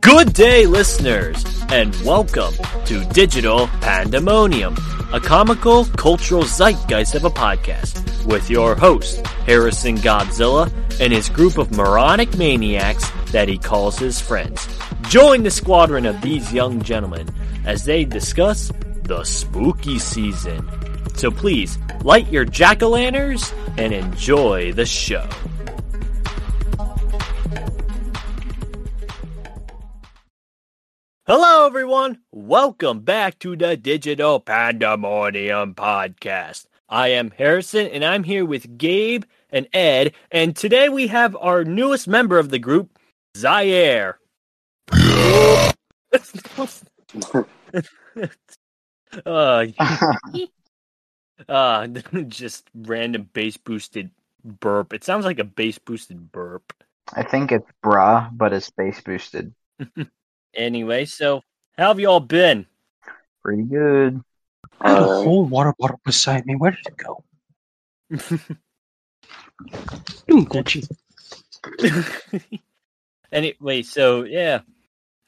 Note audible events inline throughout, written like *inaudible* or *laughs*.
Good day, listeners, and welcome to Digital Pandemonium, a comical, cultural zeitgeist of a podcast, with your host, Harrison Godzilla, and his group of moronic maniacs that he calls his friends. Join the squadron of these young gentlemen as they discuss the spooky season. So please, light your jack-o'-lanterns and enjoy the show. Hello, everyone. Welcome back to the Digital Pandemonium podcast. I am Harrison, and I'm here with Gabe and Ed, and today we have our newest member of the group, Zaire. *laughs* *laughs* uh, *laughs* uh, *laughs* just random bass boosted burp. It sounds like a bass boosted burp. I think it's bra, but it's space boosted. *laughs* Anyway, so how have you all been? Pretty good. I had a Uh, whole water bottle beside me. Where did it go? Doing Gucci. anyway, so yeah,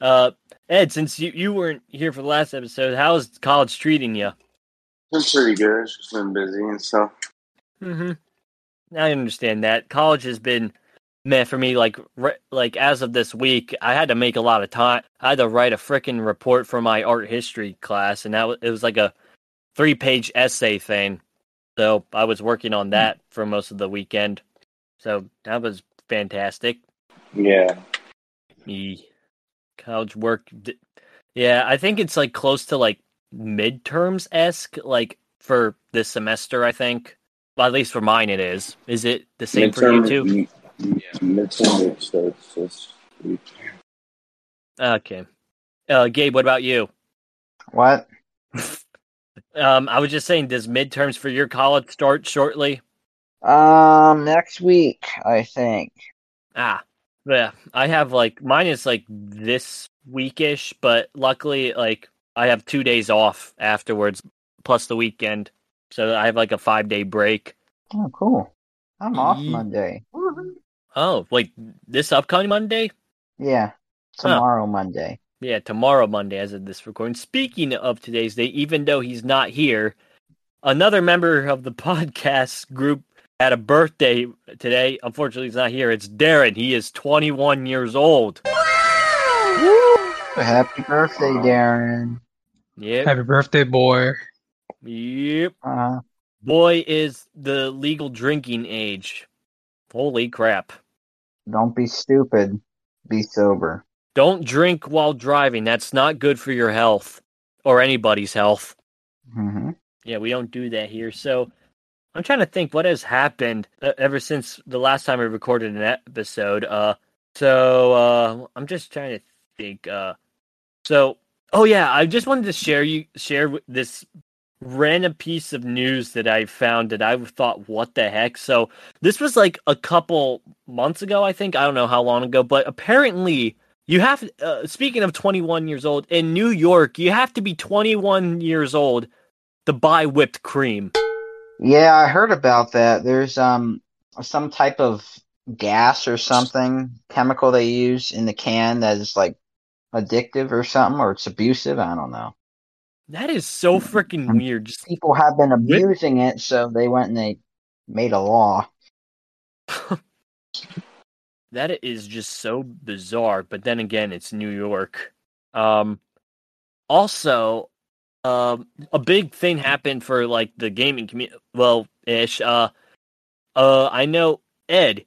uh, Ed, since you, you weren't here for the last episode, how's college treating you? Been pretty good. It's just been busy and stuff. Mm-hmm. I understand that college has been man for me. Like, re- like as of this week, I had to make a lot of time. I had to write a freaking report for my art history class, and that was, it was like a three-page essay thing. So I was working on that for most of the weekend. So that was fantastic. Yeah. Me college work. Yeah, I think it's like close to like midterms esque, like for this semester. I think, well, at least for mine, it is. Is it the same for you too? m- m- Midterm starts this week. Okay. Uh, Gabe, what about you? What? *laughs* Um, I was just saying, does midterms for your college start shortly? Um, next week, I think. Ah, yeah. I have like mine is like this weekish, but luckily, like I have two days off afterwards, plus the weekend, so I have like a five day break. Oh, cool. I'm off Ye- Monday. Oh, wait, this upcoming Monday? Yeah, tomorrow Monday. Yeah, tomorrow Monday as of this recording. Speaking of today's day, even though he's not here, another member of the *laughs* podcast group had a birthday today. Unfortunately, he's not here. It's Darren. He is 21 years old. Happy birthday, Darren. Yep. Happy birthday, boy. Yep. Uh, Boy is the legal drinking age. Holy crap. don't be stupid. Be sober. Don't drink while driving. That's not good for your health or anybody's health. hmm Yeah, we don't do that here. So I'm trying to think what has happened uh, ever since the last time we recorded an episode. Uh, so uh, I'm just trying to think. Uh, so oh yeah, I just wanted to share you share this random piece of news that I found that I thought, what the heck? So this was like a couple months ago, I think. I don't know how long ago, but apparently. You have, uh, speaking of 21 years old, in New York, you have to be 21 years old to buy whipped cream. Yeah, I heard about that. There's um some type of gas or something chemical they use in the can that is like addictive or something, or it's abusive. I don't know. That is so freaking weird. Just People have been abusing it, so they went and they made a law. *laughs* that is just so bizarre. But then again, it's New York. Um, also, um, a big thing happened for like the gaming community. Well, ish. Uh, uh, I know Ed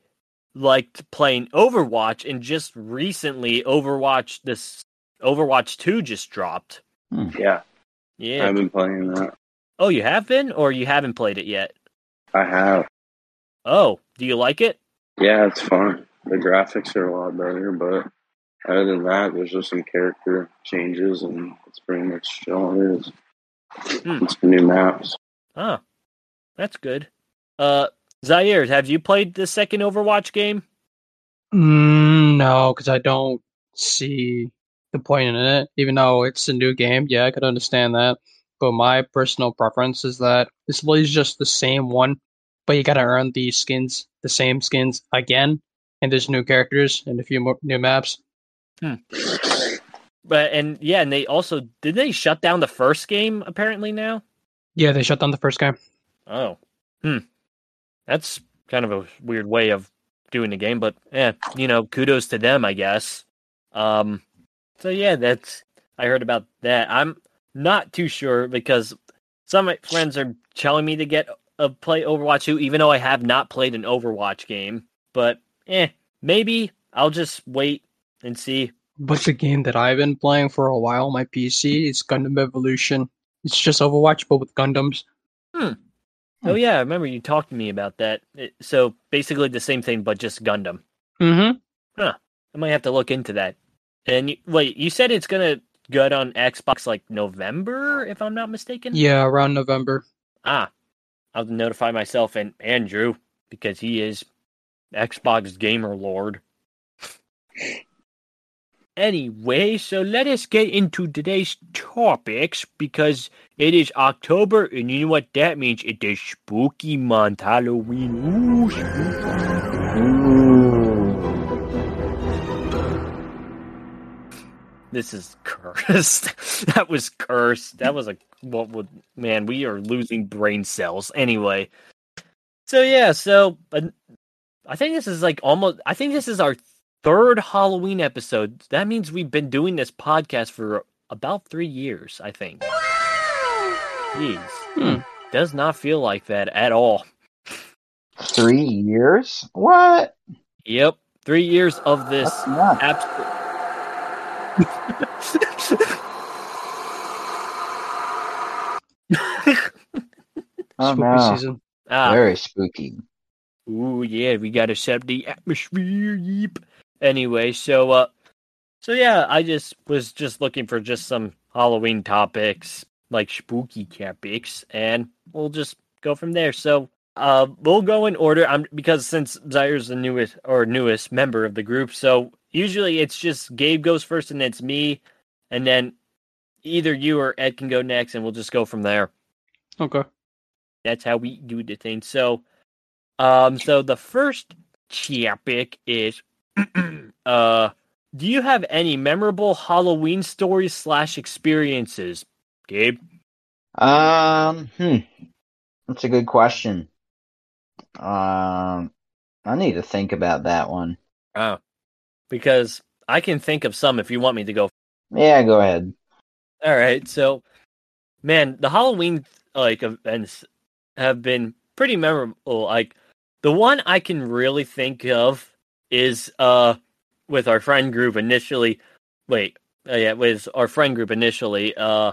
liked playing Overwatch, and just recently, Overwatch this Overwatch Two just dropped. Yeah. Yeah. I've been playing that. oh, you have been, or you haven't played it yet? I have. Oh, do you like it? Yeah, it's fun. The graphics are a lot better, but other than that, there's just some character changes, and it's pretty much all it is. Hmm. It's the new maps. Oh, that's good. Uh, Zaire, have you played the second Overwatch game? Mm, no, because I don't see the point in it. Even though it's a new game, yeah, I could understand that. But my personal preference is that this is just the same one but you gotta earn the skins, the same skins again, and there's new characters and a few more new maps. But and yeah, and they also did they shut down the first game apparently now? Yeah, they shut down the first game. Oh. Hmm. That's kind of a weird way of doing the game, but yeah, you know, kudos to them, I guess. Um so yeah, that's I heard about that. I'm not too sure because some of my friends are telling me to get a play Overwatch 2, even though I have not played an Overwatch game. But eh, maybe I'll just wait and see. But the game that I've been playing for a while on my PC is Gundam Evolution. It's just Overwatch, but with Gundams. Oh yeah, I remember you talked to me about that. It- So basically the same thing, but just Gundam. Mm-hmm. Huh. I might have to look into that. And you, wait, you said it's gonna good on Xbox like November, if I'm not mistaken. Yeah, around November. Ah, I'll notify myself and Andrew because he is Xbox gamer lord. *laughs* Anyway, so let us get into today's topics because it is October and you know what that means? It is spooky month, Halloween. Ooh, spooky. This is cursed. *laughs* that was cursed. That was a what would man? We are losing brain cells anyway. So yeah, so I think this is like almost. I think this is our third Halloween episode. That means we've been doing this podcast for about three years. I think. Jeez, Hmm. does not feel like that at all. Three years? What? Yep, three years of this That's nuts. absolute. *laughs* Oh Spooky no. season. ah, Very spooky. Ooh, yeah, we gotta set the atmosphere. Yeep. Anyway, so uh, so yeah, I just was just looking for just some Halloween topics, like spooky topics, and we'll just go from there. So uh, we'll go in order. I'm because since Zaire's the newest or newest member of the group, so usually it's just Gabe goes first, and then it's me, and then either you or Ed can go next, and we'll just go from there Okay. that's how we do the thing. So, um, so the first topic is, *clears throat* uh, do you have any memorable Halloween stories slash experiences, Gabe? Um, hmm. That's a good question. Um, I need to think about that one. Oh, because I can think of some if you want me to go. Yeah, go ahead. All right, so, man, the Halloween like events have been pretty memorable. Like the one I can really think of is uh with our friend group initially. Wait, uh, yeah, with our friend group initially. Uh,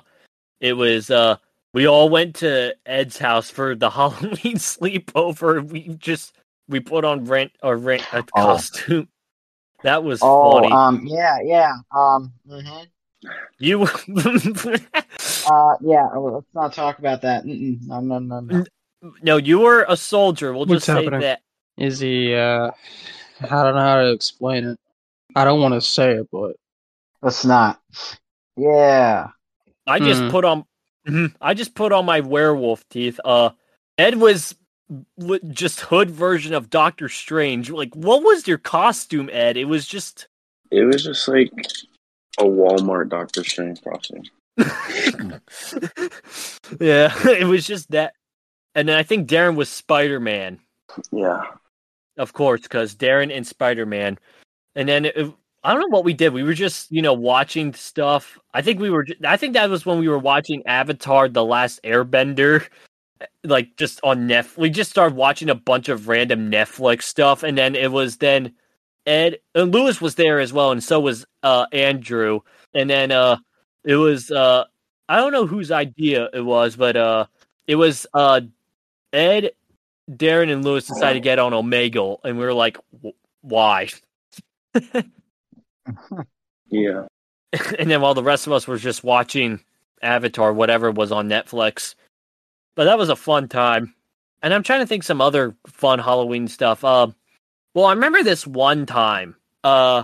it was uh we all went to Ed's house for the *laughs* Halloween sleepover. We just we put on rent a rent a Oh. costume. That was Oh, funny. um, yeah, yeah. Um, mhm. you *laughs* uh, yeah. Let's not talk about that. Mm-mm. No, no, no, no. no, you were a soldier. We'll What's just say happening? that. Is he? uh I don't know how to explain it. I don't want to say it, but Let's not. Yeah. I just Hmm. put on Mhm. I just put on my werewolf teeth. Uh Ed was just hood version of Doctor Strange. Like what was your costume, Ed? It was just It was just like a Walmart Doctor Strange costume. *laughs* Yeah, *laughs* it was just that. And then I think Darren was Spider-Man, Yeah. Of course, cuz Darren and Spider-Man. And then it, I don't know what we did. We were just, you know, watching stuff. I think we were I think that was when we were watching Avatar The Last Airbender like just on Netflix. We just started watching a bunch of random Netflix stuff, and then it was then Ed and Lewis was there as well, and so was uh Andrew. And then uh it was uh I don't know whose idea it was, but uh it was uh Ed, Darren, and Lewis decided to get on Omegle, and we were like, why? *laughs* Yeah. *laughs* and then while the rest of us were just watching Avatar, whatever was on Netflix. But that was a fun time. And I'm trying to think some other fun Halloween stuff. Uh, well, I remember this one time. Uh,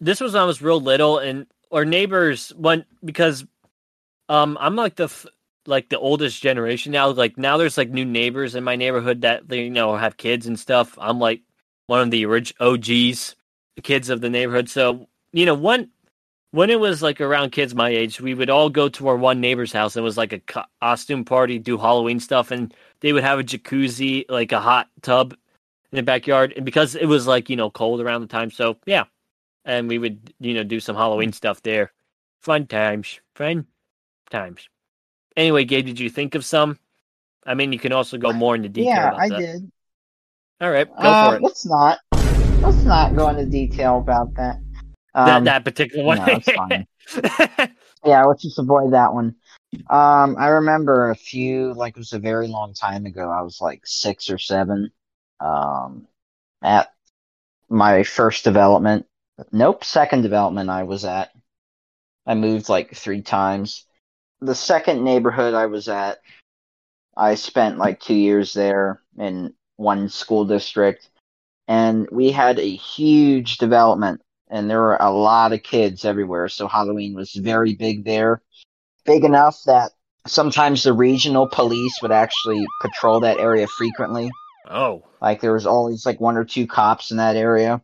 this was when I was real little, and our neighbors went because um, I'm like the f- like the oldest generation now. Like now, there's like new neighbors in my neighborhood that they you know have kids and stuff. I'm like one of the original OGs, kids of the neighborhood. So you know, one when it was like around kids my age, we would all go to our one neighbor's house. It was like a costume party, do Halloween stuff, and they would have a jacuzzi, like a hot tub in the backyard. And because it was like you know cold around the time, so yeah, and we would you know do some Halloween stuff there. Fun times, fun times. Anyway, Gabe, did you think of some? I mean, you can also go more into detail. yeah, I that. did. All right, go Uh, for it. Let's not. Let's not go into detail about that. that Um, that particular one. no, fine. *laughs* yeah, let's just avoid that one. Um, I remember a few, like it was a very long time ago. I was like six or seven. Um, at my first development. Nope, second development I was at. I moved like three times. The second neighborhood I was at, I spent like two years there in one school district, and we had a huge development, and there were a lot of kids everywhere. So Halloween was very big there, big enough that sometimes the regional police would actually patrol that area frequently. oh, Like there was always like one or two cops in that area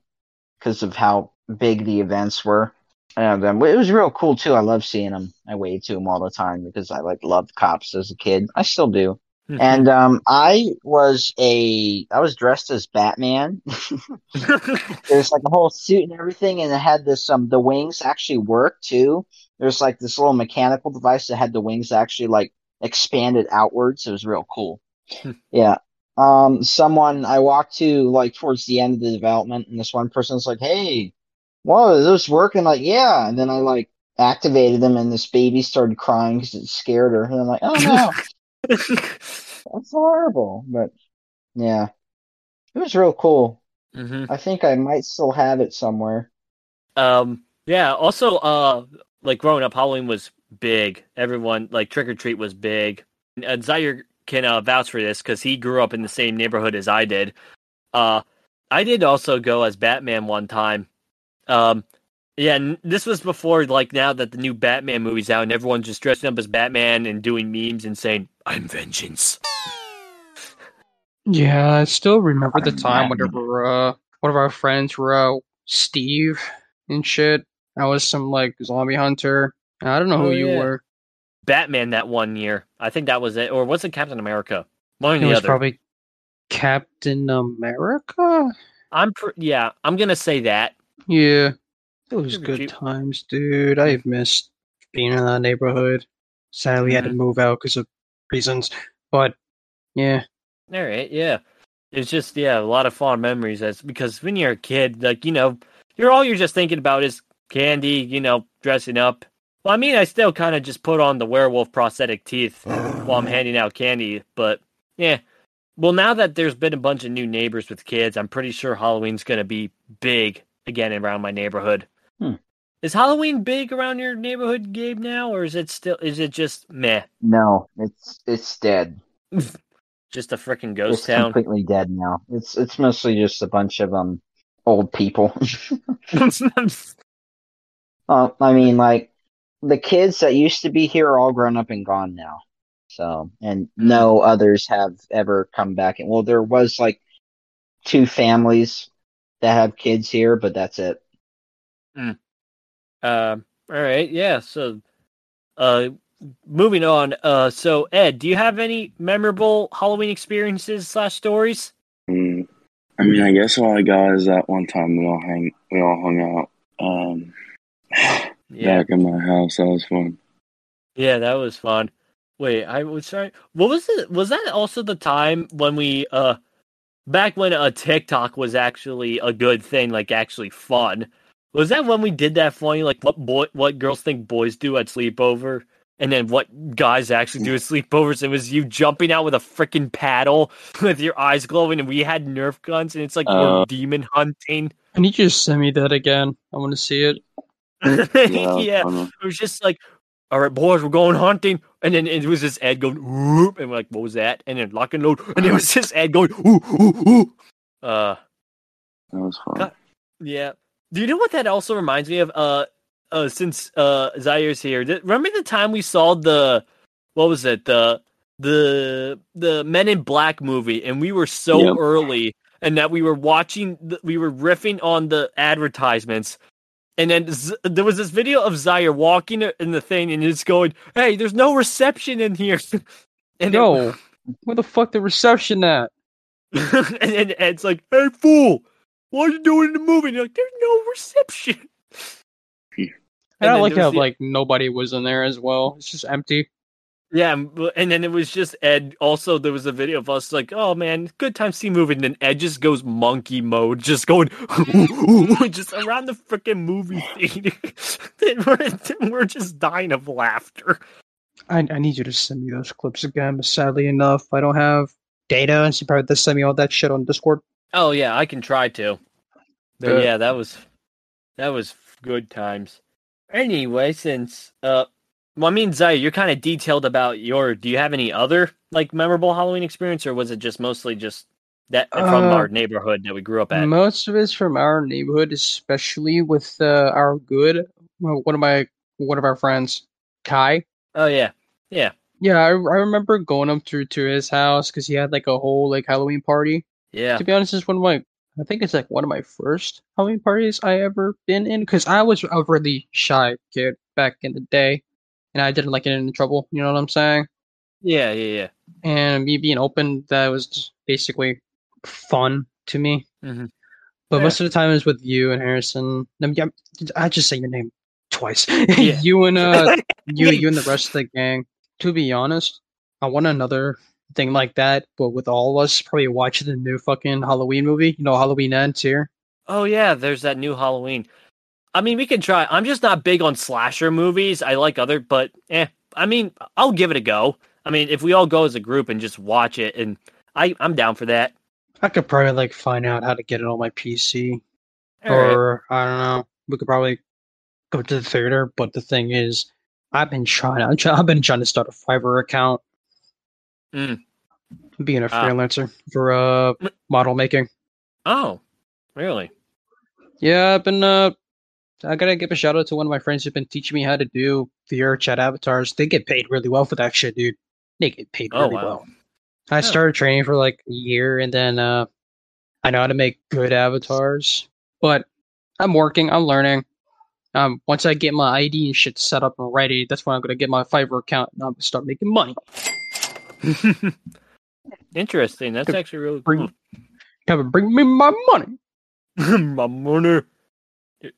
because of how big the events were. And um, it was real cool too. I love seeing them. I waved to them all the time because I like loved cops as a kid. I still do. And um, I was a I was dressed as Batman. *laughs* There's like a whole suit and everything, and it had this um the wings actually work too. There's like this little mechanical device that had the wings actually like expanded outwards. It was real cool. yeah. Um, someone I walked to like towards the end of the development, and this one person was like, "Hey, whoa, is this working?" Like, yeah. And then I like activated them, and this baby started crying because it scared her. And I'm like, "Oh no." *laughs* That's horrible. But yeah, it was real cool. hmm I think I might still have it somewhere. Um, yeah. Also, uh, like growing up, Halloween was big. Everyone like trick or treat was big. And Zaire can uh, vouch for this because he grew up in the same neighborhood as I did. Uh, I did also go as Batman one time. Um, yeah, this was before like now that the new Batman movie's out and everyone's just dressing up as Batman and doing memes and saying, "I'm vengeance." *laughs* Yeah, I still remember the time whenever uh, one of our friends were out Steve and shit. I was some like zombie hunter. I don't know Oh, who you yeah. were. Batman that one year. I think that was it, or was it Captain America? One or the was other. probably Captain America. I'm pr- yeah, I'm gonna say that. Yeah, it was good cheap. times, dude. I've missed being in that neighborhood. Sadly, we had to Mhm. move out because of reasons. But yeah, All right, yeah. It's just yeah, a lot of fond memories as because when you're a kid, like you know, you're all you're just thinking about is candy, you know, dressing up. Well, I mean, I still kind of just put on the werewolf prosthetic teeth while I'm handing out candy, but yeah. Well, now that there's been a bunch of new neighbors with kids, I'm pretty sure Halloween's gonna be big again around my neighborhood. Hmm. Is Halloween big around your neighborhood, Gabe? Now, or is it still? Is it just meh? No, it's it's dead. *laughs* Just a freaking ghost it's town? completely dead now. It's it's mostly just a bunch of um old people. *laughs* uh, I mean, like the kids that used to be here are all grown up and gone now. So, and no others have ever come back. And well, there was like two families that have kids here, but that's it. Um, all right, yeah. So, uh, moving on. Uh, so Ed, do you have any memorable Halloween experiences slash stories? Mm, I mean, I guess all I got is that one time we all hang, we all hung out um, *sighs* Yeah, back in my house. That was fun. yeah, that was fun. Wait, I was sorry. What was it? Was that also the time when we uh, back when a TikTok was actually a good thing, like actually fun? Was that when we did that funny, like what boy, what girls think boys do at sleepover, and then what guys actually do at sleepovers? It was you jumping out with a freaking paddle *laughs* with your eyes glowing, and we had Nerf guns, and it's like we're Uh. demon hunting. can you just send me that again? I want to see it. *laughs* Yeah, yeah, it was just like, all right, boys, we're going hunting, and then it was this Ed going, whoop, and we're like, what was that? And then lock and load, *laughs* and it was just Ed going, ooh, ooh, ooh. Uh, That was fun. God. yeah. Do you know what that also reminds me of? Uh, uh, since uh Zaire's here, th- remember the time we saw the what was it the the the Men in Black movie, and we were so Yep. early, and that we were watching, the, we were riffing on the advertisements. And then Z- there was this video of Zaire walking in the thing, and it's going, "Hey, there's no reception in here." *laughs* and it- where the fuck the reception at? *laughs* and then Ed's like, "Hey, fool, what are you doing in the movie?" And you're like, "There's no reception." *laughs* And And I like there how the- like nobody was in there as well. It's just empty. Yeah, and then it was just Ed. Also, there was a video of us like, "Oh man, good time to see movie." And then Ed just goes monkey mode, just going *laughs* just around the freaking movie theater. *laughs* And we're, we're just dying of laughter. I, I need you to send me those clips again, but sadly enough, I don't have data, and so you probably have to send me all that shit on Discord. Oh yeah, I can try to. But yeah, that was that was good times. Anyway, since uh, well, I mean, Zaire, you're kind of detailed about your. Do you have any other like memorable Halloween experience, or was it just mostly just that from Uh, our neighborhood that we grew up at? Most of it's from our neighborhood, especially with uh, our good one of my one of our friends, Kai. Oh yeah, yeah, Yeah, I, I remember going up to to his house because he had like a whole like Halloween party. yeah. To be honest, it's one of my I think it's like one of my first Halloween parties I ever been in because I was a really shy kid back in the day, and I didn't like getting into trouble. You know what I'm saying? Yeah, yeah, yeah. And me being open, that was basically fun to me. Mhm. But Yeah. most of the time is with you and Harrison. I, mean, I'm- just say your name twice. Yeah. *laughs* you and uh, *laughs* you, you and the rest of the gang. To be honest, I want another thing like that, but with all of us, probably watching the new fucking Halloween movie. You know, Halloween ends here. Oh yeah, there's that new Halloween. I mean, we can try. I'm just not big on slasher movies. I like other, but eh. I mean, I'll give it a go. I mean, if we all go as a group and just watch it, and I, I'm down for that. I could probably like find out how to get it on my PC, All right. or I don't know. We could probably go to the theater. But the thing is, I've been trying. Try, I've been trying to start a Fiverr account. Mm. Being a Ah. freelancer for uh model making. Oh, really? Yeah, I've been uh I gotta give a shout out to one of my friends who's been teaching me how to do VR chat avatars. They get paid really well for that shit, dude. They get paid Oh really wow. well. I Yeah. started training for like a year and then uh I know how to make good avatars. But I'm working, I'm learning. Um once I get my ID and shit set up and ready, that's when I'm gonna get my Fiverr account and I'm gonna start making money. *laughs* Interesting. That's actually really bring- cool. Come bring me my money. *laughs* my money.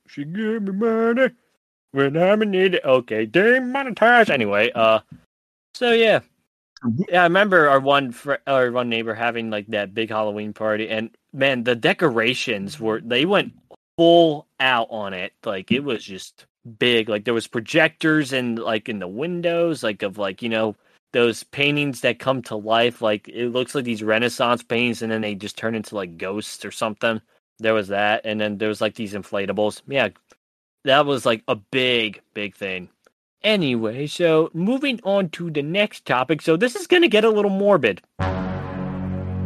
She give me money when I'm in need. Okay, demonetize. Anyway, uh, so yeah, yeah. I remember our one fr- our one neighbor having like that big Halloween party, and man, the decorations were they went full out on it. Like it was just big. Like there was projectors and like in the windows, like of like you know those paintings that come to life. Like it looks like these Renaissance paintings, and then they just turn into like ghosts or something. There was that, and then there was like these inflatables. Yeah, that was like a big, big thing. Anyway, so moving on to the next topic. So this is gonna get a little morbid.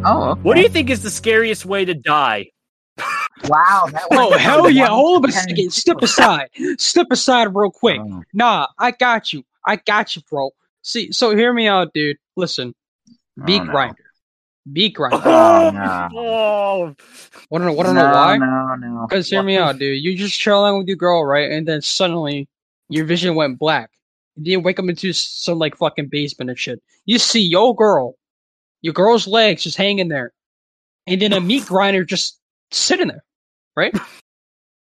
Oh, What do you think is the scariest way to die? Wow. That *laughs* Oh hell yeah! Hold up a second. Step aside. *laughs* Step aside real quick. Oh, Nah, I got you. I got you, bro. See, so hear me out, dude. Listen, beat oh, no. grinder, beat grinder. *laughs* Oh, no. Oh, Wanna know? Wanna no, know why? No, no. Because hear me out, dude. You just chilling with your girl, right? And then suddenly your vision went black. And then you wake up into some like fucking basement and shit. You see your girl, your girl's legs just hanging there, and then a meat *laughs* grinder just sitting there, right?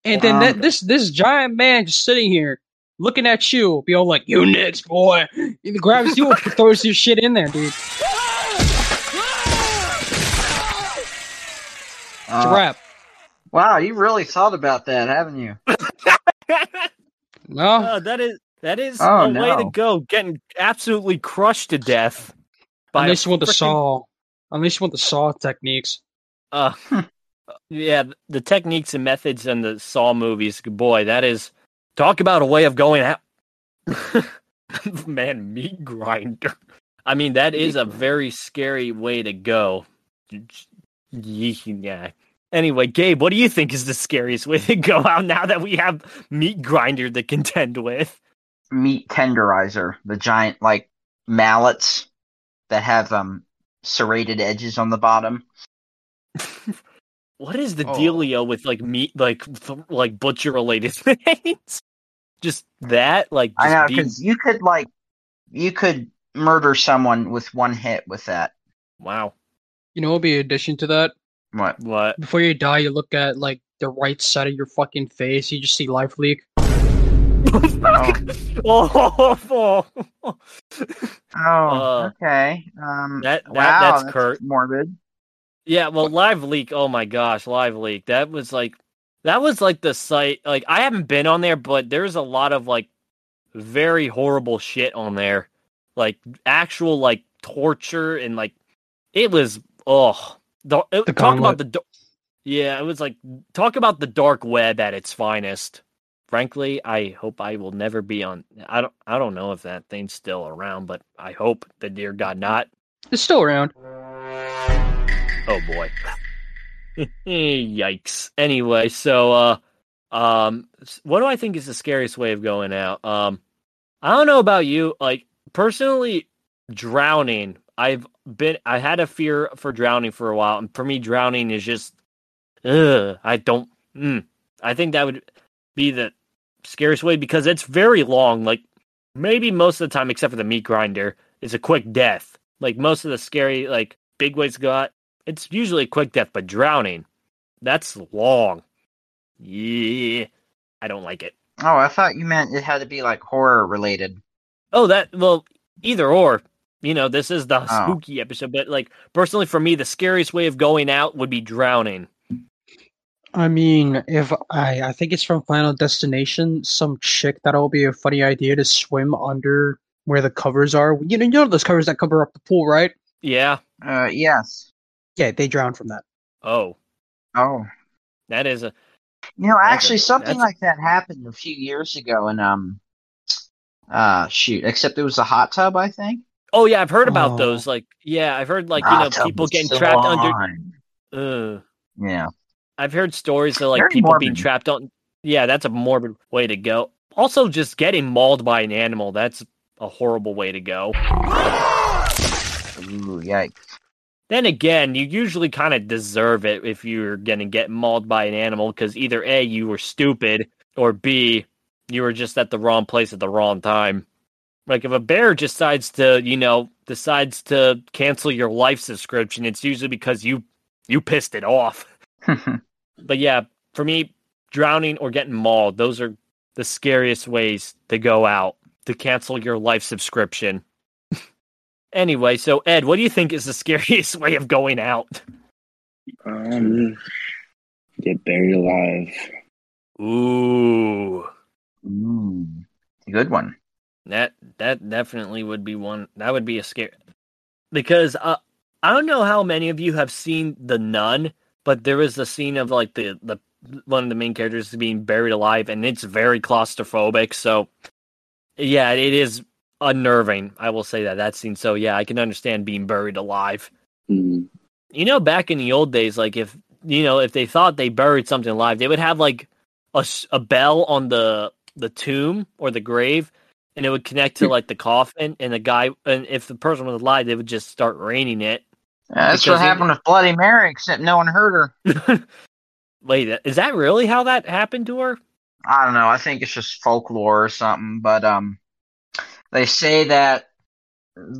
And then that, this this giant man just sitting here looking at you, be all like, "You next, boy." He grabs you and *laughs* throws your shit in there, dude. It's a Uh, wrap. wow, you really thought about that, haven't you? No, Oh, that is that is Oh, a way to go. Getting absolutely crushed to death. By unless you want the frickin- saw. Unless you want the saw techniques. Uh, *laughs* yeah, the techniques and methods in the Saw movies, boy, that is talk about a way of going out. *laughs* Man, meat grinder. I mean, that is a very scary way to go. Yeah. Anyway, Gabe, what do you think is the scariest way to go out now that we have meat grinder to contend with? Meat tenderizer, the giant like mallets that have um serrated edges on the bottom. *laughs* what is the Oh. dealio with like meat, like th- like butcher related *laughs* things? Just that, like I know being- because you could like you could murder someone with one hit with that. wow, You know, what would be an addition to that. What? what? Before you die, you look at like the right side of your fucking face. You just see life leak. Oh, *laughs* oh, oh Uh, okay. Um, that, that wow, that's that's Kurt. morbid. Yeah, well, Live Leak. Oh my gosh, Live Leak. That was like, that was like the site. Like, I haven't been on there, but there's a lot of like very horrible shit on there, like actual like torture and like it was. Oh, the, it- The talk about the. Yeah, it was like talk about the dark web at its finest. Frankly, I hope I will never be on. I don't. I don't know if that thing's still around, but I hope the dear God not. It's still around. Oh boy. *laughs* Yikes. Anyway, so uh um what do I think is the scariest way of going out? Um I don't know about you, like personally drowning. I've been I had a fear for drowning for a while and for me drowning is just ugh, I don't mm, I think that would be the scariest way because it's very long, like maybe most of the time except for the meat grinder is a quick death. Like most of the scary like big ways to go out it's usually a quick death, but drowning, that's long. Yeah, I don't like it. Oh, I thought you meant it had to be like horror related. Oh, that well, either or. You know, this is the Oh. spooky episode, but like personally for me, the scariest way of going out would be drowning. I mean, if I I think it's from Final Destination, some chick that'll be a funny idea to swim under where the covers are. You know, you know those covers that cover up the pool, right? Yeah. Uh, yes. Yeah, they drown from that. Oh, Oh, that is a you know, That's a- actually, something that's a- like that happened a few years ago, and um, uh, shoot, except it was a hot tub, I think. Oh yeah, I've heard about Oh. those. Like, yeah, I've heard like you know people getting so trapped under. on. Uh, Yeah. I've heard stories of like Very people being morbid. trapped on. Yeah, that's a morbid way to go. Also, just getting mauled by an animal. That's a horrible way to go. Ooh, yikes. Then again, you usually kind of deserve it if you're going to get mauled by an animal because either A, you were stupid, or B, you were just at the wrong place at the wrong time. Like if a bear decides to, you know, decides to cancel your life subscription, it's usually because you you pissed it off. *laughs* *laughs* But yeah, for me, drowning or getting mauled, those are the scariest ways to go out to cancel your life subscription. *laughs* anyway, so Ed, what do you think is the scariest way of going out? Um, get buried alive. Ooh, Ooh, good one. That that definitely would be one. That would be a scare because uh, I don't know how many of you have seen The Nun, but there is the scene of like the the one of the main characters being buried alive, and it's very claustrophobic. So, yeah, it is unnerving. I will say that that scene. So, yeah, I can understand being buried alive. Mm. You know, back in the old days, like if you know if they thought they buried something alive, they would have like a, a bell on the the tomb or the grave, and it would connect to like the coffin, and the guy, and if the person was alive, they would just start raining it. That's what happened with Bloody Mary, except no one hurt her. *laughs* Wait, is that really how that happened to her? I don't know. I think it's just folklore or something, but um, they say that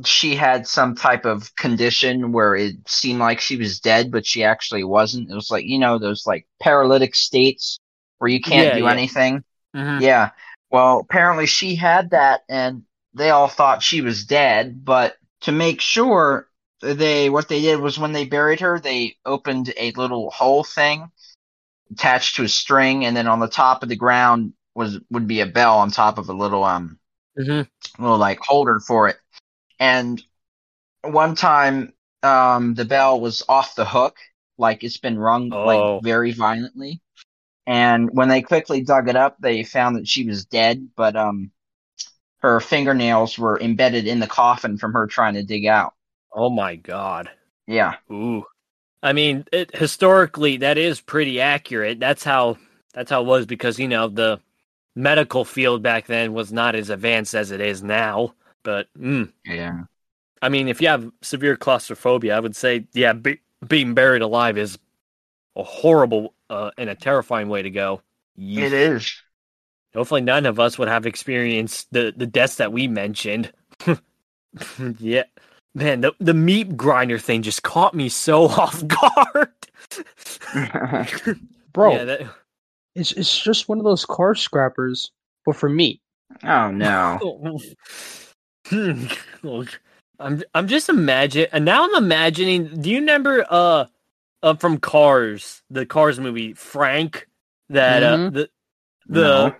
she had some type of condition where it seemed like she was dead, but she actually wasn't. It was like you know those like paralytic states where you can't Yeah, do yeah. anything. Mm-hmm. Yeah. Well, apparently she had that, and they all thought she was dead. But to make sure, they what they did was when they buried her, they opened a little hole thing attached to a string, and then on the top of the ground was would be a bell on top of a little um Mm-hmm. little like holder for it. And one time, um, the bell was off the hook, like it's been rung Oh. like very violently. And when they quickly dug it up, they found that she was dead, but um, her fingernails were embedded in the coffin from her trying to dig out. Oh my god. Yeah, Ooh. I mean, it, historically, that is pretty accurate. That's how that's how it was because you know the medical field back then was not as advanced as it is now. But mm, Yeah. I mean, if you have severe claustrophobia, I would say, yeah, be, being buried alive is a horrible uh, and a terrifying way to go. It is. Hopefully, none of us would have experienced the the deaths that we mentioned. *laughs* yeah, man, the the meat grinder thing just caught me so *laughs* off guard. *laughs* Bro, yeah, that, it's it's just one of those car scrappers, but for meat. oh no. I'm I'm just imagine and now I'm imagining. Do you remember uh, uh from Cars, the Cars movie, Frank? That uh Mhm. the the No.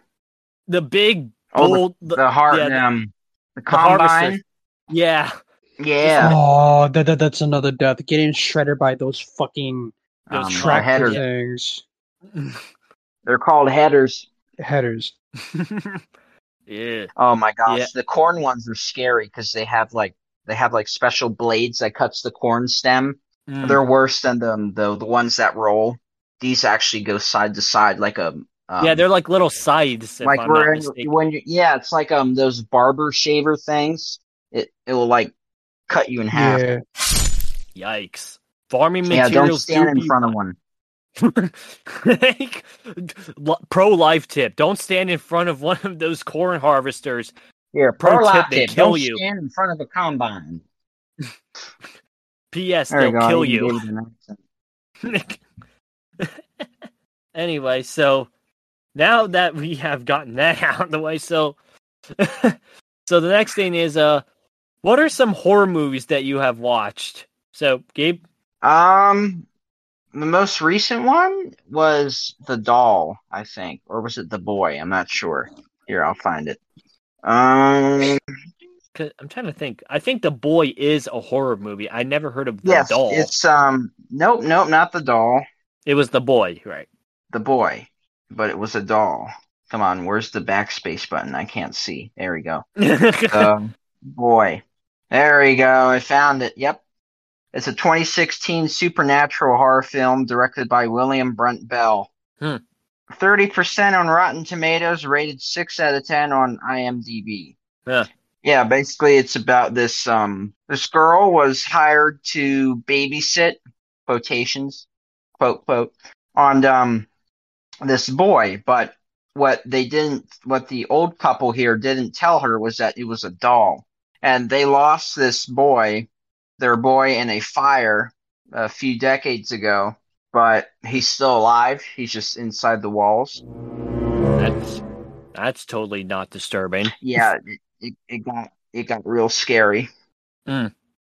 the big Oh, the- the, the heart, yeah, the- um, the the harvester. combine. yeah, Yeah. Oh, that, that that's another death. Getting shredded by those fucking Those Um, tractor tractor headers. things. *laughs* They're called headers. Headers. *laughs* yeah. Oh my gosh, Yeah. the corn ones are scary because they have like they have like special blades that cuts the corn stem. Mm. They're worse than the, the the ones that roll. These actually go side to side like a um, yeah, they're like little scythes. If like I'm not in, when you yeah, it's like um those barber shaver things. It it will like cut you in half. Yeah. Yikes! Farming materials. Yeah, don't stand do in be front of one. *laughs* *laughs* Pro life tip: Don't stand in front of one of those corn harvesters. Here, Pro pro tip, life they tip, kill don't you. stand in front of a combine. *laughs* P.S. There They'll kill you. gave it an accent. anyway, so now that we have gotten that *laughs* out of the way, so *laughs* so the next thing is uh, what are some horror movies that you have watched? So, Gabe, Um, the most recent one was the doll, I think, or was it the boy? I'm not sure. Here, I'll find it. Um, 'cause I'm trying to think. I think The Boy is a horror movie. I never heard of The yes, Doll. it's um, nope, nope, not the doll, It was The Boy, right? the boy, but it was a doll. Come on, where's the backspace button? I can't see. There we go. *laughs* Um, boy, there we go. I found it. Yep, it's a 2016 supernatural horror film directed by William Brent Bell. Hmm. 30% on Rotten Tomatoes, rated 6 out of 10 on IMDb. Yeah. Yeah, basically it's about this um this girl was hired to babysit quotations quote quote on um this boy, but what they didn't what the old couple here didn't tell her was that it was a doll. And they lost this boy, their boy in a fire a few decades ago, but he's still alive. He's just inside the walls. that's that's totally not disturbing. Yeah, it, it, got it got real scary.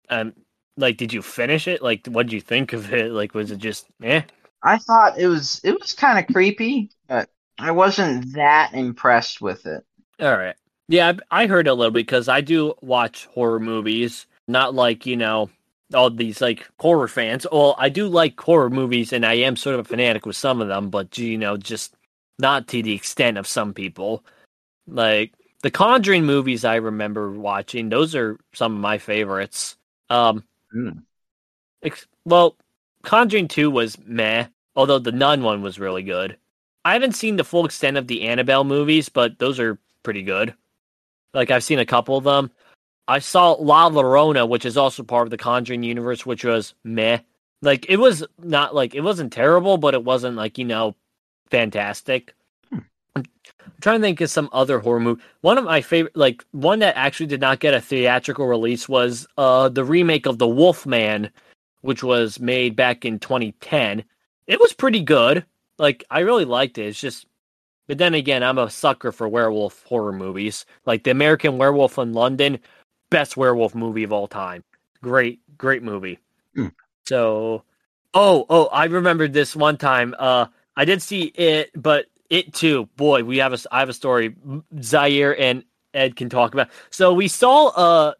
Um, like, did you finish it? Like, what did you think of it? Like, was it just eh? I thought it was it was kind of creepy, but I wasn't that impressed with it. All right. Yeah, I, I heard a little because I do watch horror movies. Not like you know all these like horror fans. Well, I do like horror movies, and I am sort of a fanatic with some of them, but you know, just not to the extent of some people. Like the Conjuring movies, I remember watching. Those are some of my favorites. Um, Hmm. ex- well, Conjuring Two was meh, although the Nun one was really good. I haven't seen the full extent of the Annabelle movies, but those are pretty good. Like I've seen a couple of them. I saw La Llorona, which is also part of the Conjuring universe, which was meh. Like it was not like it wasn't terrible, but it wasn't like you know fantastic. I'm trying to think of some other horror movie. One of my favorite, like one that actually did not get a theatrical release, was uh the remake of The Wolfman, which was made back in 2010. It was pretty good. Like I really liked it. It's just but then again, I'm a sucker for werewolf horror movies. Like the American Werewolf in London, best werewolf movie of all time. Great, great movie. Hmm. So, oh, oh, I remembered this one time. Uh, I did see it, but it too. Boy, we have a. I have a story. Zaire and Ed can talk about. So we saw uh,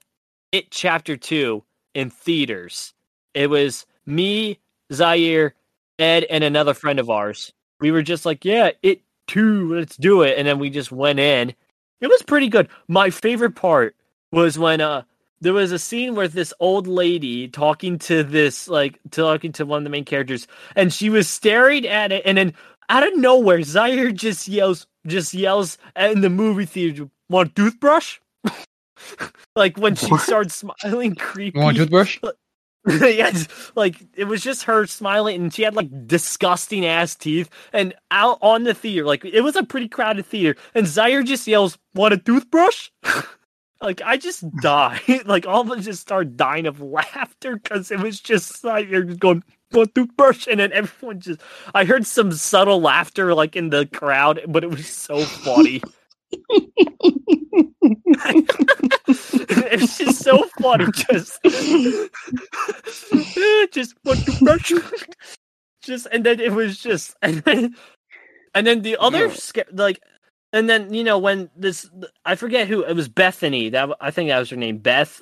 it chapter two in theaters. It was me, Zaire, Ed, and another friend of ours. We were just like, yeah, it two, let's do it. And then we just went in. It was pretty good. My favorite part was when uh there was a scene where this old lady talking to this like talking to one of the main characters and she was staring at it and then out of nowhere Zaire just yells just yells in the movie theater want a toothbrush *laughs* like when she starts smiling creepy. Want a toothbrush? *laughs* yes, like it was just her smiling, and she had like disgusting ass teeth. And out on the theater, like it was a pretty crowded theater, and Zaire just yells, "Want a toothbrush?" *laughs* like I just died. *laughs* like all of us just started dying of *laughs* laughter because it was just Zaire just going, "Want a toothbrush?" And then everyone just, I heard some subtle laughter like in the crowd, but it was so funny. *laughs* it's just so funny. Just, just what the brush? Just and then it was just and then and then the other Yeah. sca- like and then you know when this I forget who it was Bethany that I think that was her name Beth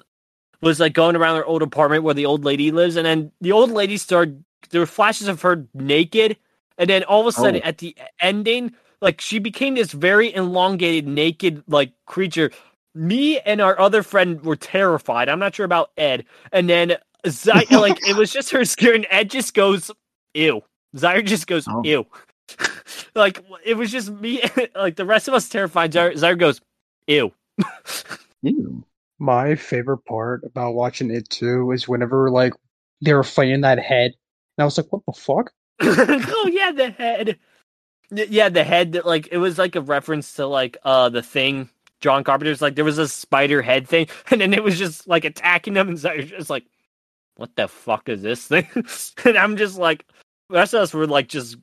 was like going around her old apartment where the old lady lives and then the old lady started there were flashes of her naked and then all of a sudden Oh. at the ending like she became this very elongated naked like creature me and our other friend were terrified i'm not sure about ed and then Zy- *laughs* like it was just her skin and ed just goes ew Zaire just goes Oh. ew like it was just me *laughs* like the rest of us terrified Zaire, Zaire goes ew *laughs* Ew. My favorite part about watching it too is whenever like they were fighting that head, and I was like, "What the fuck?" *laughs* oh yeah, the head. Yeah, the head that like it was like a reference to like uh the thing. John Carpenter's like there was a spider head thing, and then it was just like attacking them, and Zaire's just like, "What the fuck is this thing?" and I'm just like, the rest of us were like just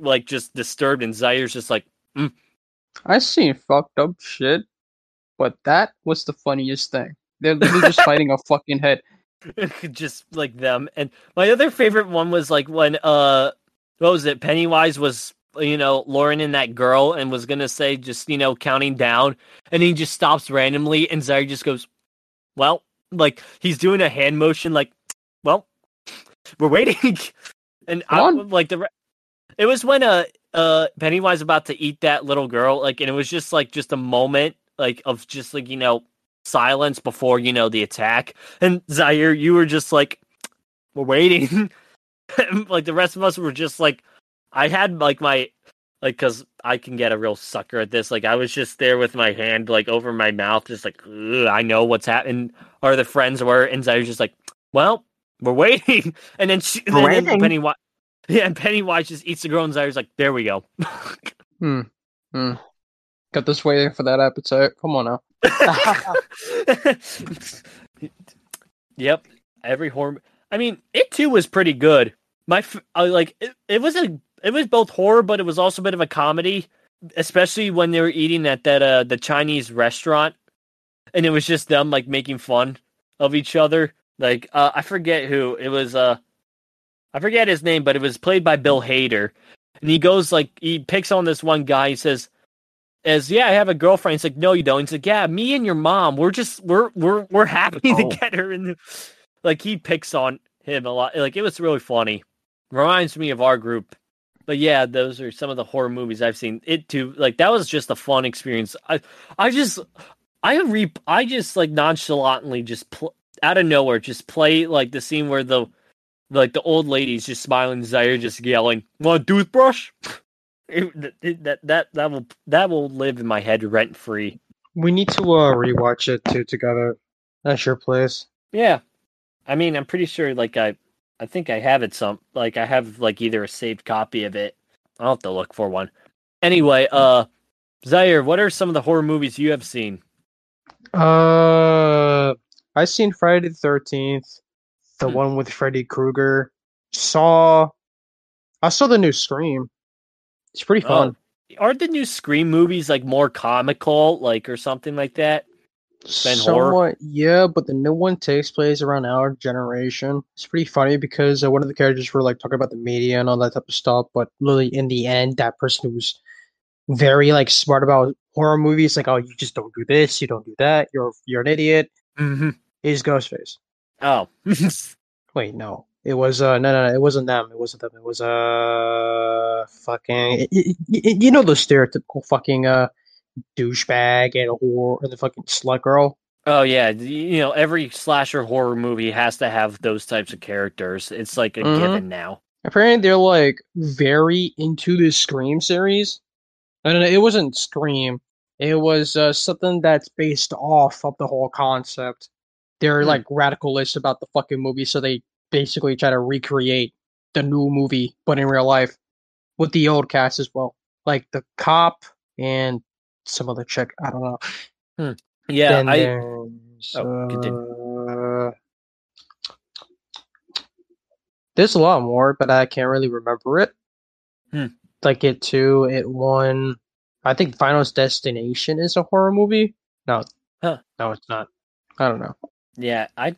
like just disturbed, and Zaire's just like, I seen fucked up shit, but that was the funniest thing. They're literally just fighting a fucking head. *laughs* *laughs* just like them. And my other favorite one was like when uh what was it? Pennywise was you know Lauren and that girl and was gonna say just you know counting down, and he just stops randomly, and Zaire just goes, "Well," like he's doing a hand motion, like, "Well, we're waiting," *laughs* and I Come on. like the. It was when uh uh Pennywise about to eat that little girl, like, and it was just like just a moment like of just like you know silence before you know the attack and Zaire, you were just like, we're waiting. *laughs* Like the rest of us were just like, I had like my, like, cause I can get a real sucker at this. Like I was just there with my hand like over my mouth, just like, I know what's happening. Or the friends were, and Zaire's just like, well, we're waiting. *laughs* And then she, We're and then. Pennywise, *laughs* yeah, and Pennywise just eats the girl, and Zaire's like, there we go. *laughs* Hmm. Hmm. Got this waiting for that appetite. Come on now. *laughs* yep. Every horror. I mean, it too was pretty good. My f- I, like it, it was a it was both horror, but it was also a bit of a comedy, especially when they were eating at that uh the Chinese restaurant, and it was just them like making fun of each other. Like uh, I forget who it was. Uh, I forget his name, but it was played by Bill Hader, and he goes like he picks on this one guy. He says, "As yeah, I have a girlfriend." He's like, "No, you don't." He's like, "Yeah, me and your mom. We're just we're we're we're happy Oh. to get her." *laughs* And like he picks on him a lot. Like it was really funny. Reminds me of our group. But yeah, those are some of the horror movies I've seen. It too, like that was just a fun experience. I I just I re I just like nonchalantly just pl- out of nowhere just play like the scene where the like the old lady's just smiling, Zaire just yelling, "Want a toothbrush?" *laughs* It, it- that that that will that will live in my head rent free. We need to uh rewatch it too together. That's your place. Yeah, I mean, I'm pretty sure. Like I, I think I have it. Some like I have like either a saved copy of it. I'll have to look for one. Anyway, uh, Zaire, what are some of the horror movies you have seen? Uh, I seen Friday the Thirteenth, the Hmm. one with Freddy Krueger. Saw, I saw the new Scream. It's pretty fun. Oh, aren't the new Scream movies like more comical, like or something like that? Then horror? Somewhat, yeah, but the new one takes place around our generation. It's pretty funny because uh, one of the characters were like talking about the media and all that type of stuff, but literally in the end, that person who was very like smart about horror movies, like, oh, you just don't do this, you don't do that, you're you're an idiot, Mm-hmm. is Ghostface. Oh, Wait, no. It was uh no no no it wasn't them. It wasn't them. It was uh fucking y- y- y- you know the stereotypical fucking uh douchebag and a whore and the fucking slut girl. oh yeah. You know, every slasher horror movie has to have those types of characters. It's like a Mhm. given now. Apparently they're like very into this Scream series. No no no it wasn't Scream. It was uh, something that's based off of the whole concept. They're Hmm. like radicalist about the fucking movie, so they basically try to recreate the new movie, but in real life, with the old cast as well, like the cop and some other chick. I don't know. Yeah, Then I there's, Oh, continue. uh, there's a lot more, but I can't really remember it. Hmm. Like it too, it won. I think Final Destination is a horror movie. No, Huh. no, it's not. I don't know. Yeah, I,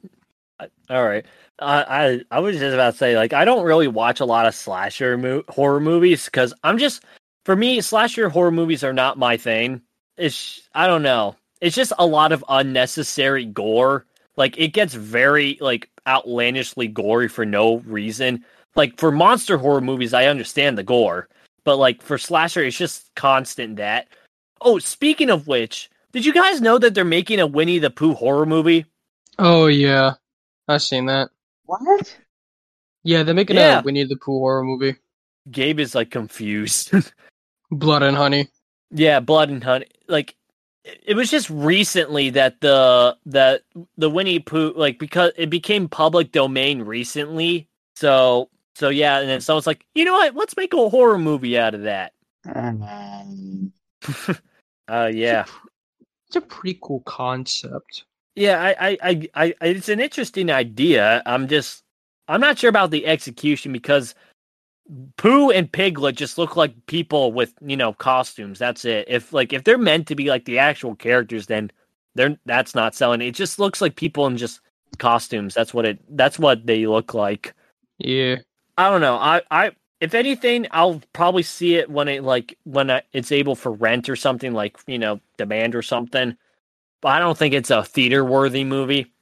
I all right. I, I I was just about to say like I don't really watch a lot of slasher mo- horror movies because I'm just for me slasher horror movies are not my thing. It's I don't know. It's just a lot of unnecessary gore. Like it gets very like outlandishly gory for no reason. Like for monster horror movies, I understand the gore, but like for slasher, it's just constant that. Oh, speaking of which, did you guys know that they're making a Winnie the Pooh horror movie? Oh yeah, I've seen that. What? Yeah, they're making Yeah. a Winnie the Pooh horror movie. Gabe is like confused. *laughs* Blood and Honey. yeah, Blood and Honey. Like it it was just recently that the that the Winnie Pooh like because it became public domain recently. So so yeah, and then someone's like, you know what? Let's make a horror movie out of that. Um, *laughs* Uh yeah. It's a pretty cool concept. Yeah, I, I, I, I, it's an interesting idea. I'm just, I'm not sure about the execution because Pooh and Piglet just look like people with, you know, costumes. That's it. If like if they're meant to be like the actual characters, then they're that's not selling. It just looks like people in just costumes. That's what it. That's what they look like. Yeah. I don't know. I, I, if anything, I'll probably see it when it like when I, it's able for rent or something like you know demand or something. But I don't think it's a theater worthy movie.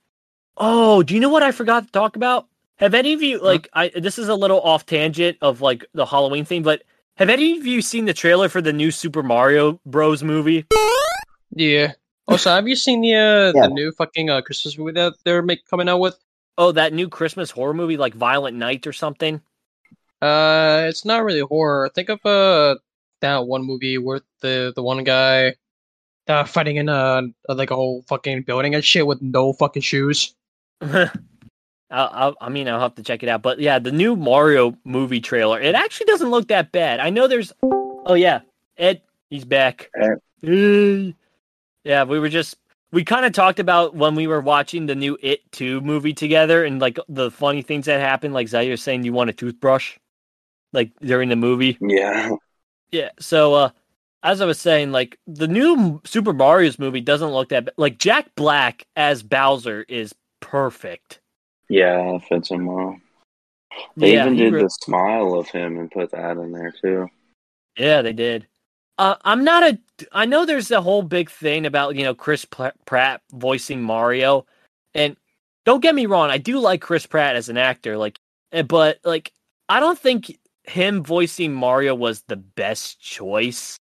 Oh, do you know what I forgot to talk about? Have any of you like I? This is a little off tangent of like the Halloween thing, but have any of you seen the trailer for the new Super Mario Bros. movie? Yeah. Also, have you seen the uh, Yeah. the new fucking uh, Christmas movie that they're make, coming out with? Oh, that new Christmas horror movie, like Violent Night or something. Uh, it's not really horror. Think of uh that one movie where the the one guy uh, fighting in a like a whole fucking building and shit with no fucking shoes. *laughs* I'll, I'll, I mean, I'll have to check it out. But yeah, the new Mario movie trailer, it actually doesn't look that bad. I know there's. Oh yeah, Ed, he's back. Hey. *gasps* Yeah, we were just we kind of talked about when we were watching the new It Two movie together, and like the funny things that happened. Like Zaire saying, "You want a toothbrush?" Like during the movie. Yeah. Yeah. So, uh, as I was saying, like the new Super Mario's movie doesn't look that bad. Like Jack Black as Bowser is perfect. Yeah, fits him well. They Yeah, even did the smile of him and put that in there too. Yeah, they did. Uh, I'm not a. I know there's a whole big thing about you know Chris Pratt voicing Mario, and don't get me wrong, I do like Chris Pratt as an actor. Like, eh, but like I don't think him voicing Mario was the best choice.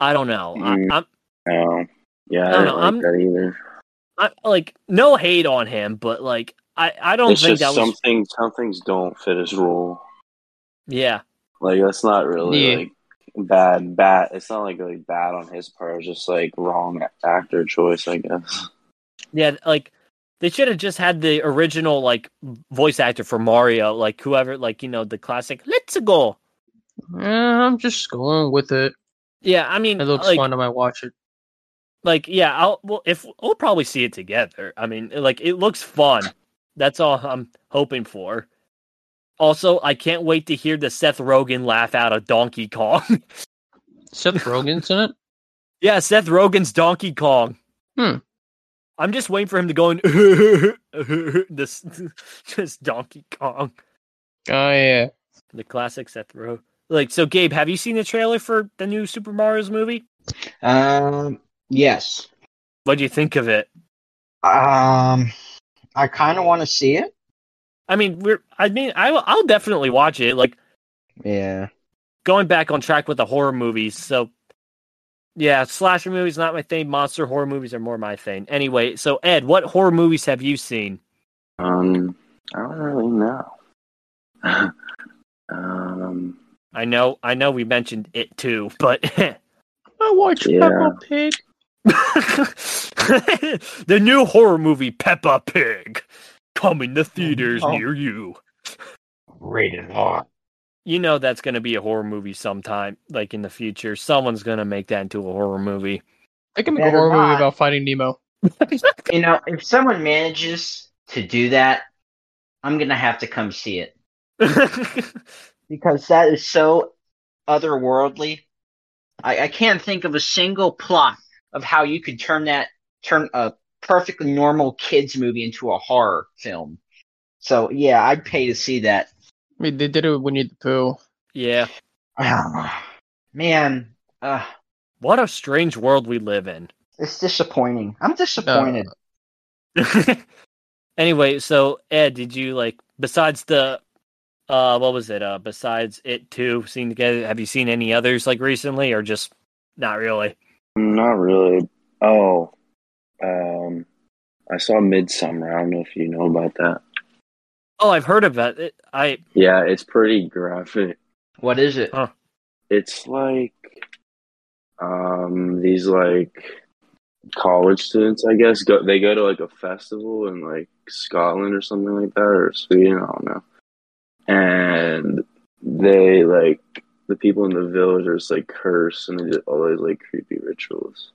I don't know. Mm. I, I'm No. Yeah, I, I don't don't know, like I'm- that either. I, like no hate on him, but like I I don't It's think just that some was. things some things don't fit his role. Yeah, Like that's not really Yeah. like bad bad it's not like really bad on his part, it's just like wrong actor choice, I guess. yeah. Like they should have just had the original like voice actor for Mario, like whoever, like you know the classic "Let's go." Eh, I'm just going with it. Yeah, I mean, It looks like, fun. I might watch it. like, yeah, I'll well, if we'll probably see it together. I mean, like, it looks fun. That's all I'm hoping for. Also, I can't wait to hear the Seth Rogen laugh out of Donkey Kong. *laughs* Seth Rogen's in it. yeah, Seth Rogen's Donkey Kong. Hmm. I'm just waiting for him to go in *laughs* this, *laughs* just Donkey Kong, Oh yeah. the classic Seth Rogen. Like, so Gabe, have you seen the trailer for the new Super Mario's movie? um, yes. What do you think of it? Um, I kind of want to see it. I mean, we're. I mean, I, will- I'll definitely watch it. Like Yeah. going back on track with the horror movies. So, yeah, slasher movies not my thing. Monster horror movies are more my thing. Anyway, so Ed, what horror movies have you seen? Um I don't really know. *laughs* um I know, I know, we mentioned it too, but *laughs* I watch Yeah. Peppa Pig. *laughs* the new horror movie Peppa Pig coming to theaters Oh. near you. Rated R. You know that's going to be a horror movie sometime, like in the future. Someone's going to make that into a horror movie. I can make a Better horror movie about Finding Nemo. You know, if someone manages to do that, I'm gonna have to come see it *laughs* because that is so otherworldly. I, I can't think of a single plot of how you could turn that turn a perfectly normal kids movie into a horror film. So yeah, I'd pay to see that. I mean, they did it with Winnie the Pooh. yeah. *sighs* Man, uh, What a strange world we live in. it's disappointing. I'm disappointed. *laughs* anyway, so Ed, did you like besides the uh what was it? Uh besides it two seen together, have you seen any others like recently or just not really? Not really. Oh, um, I saw Midsummer. I don't know if you know about that. Oh, I've heard about it. I Yeah, it's pretty graphic. what is it? Huh. It's like um these like college students, I guess, go they go to like a festival in like Scotland or something like that or Sweden, I don't know. And they like the people in the village are just like curse and they do all these like creepy rituals.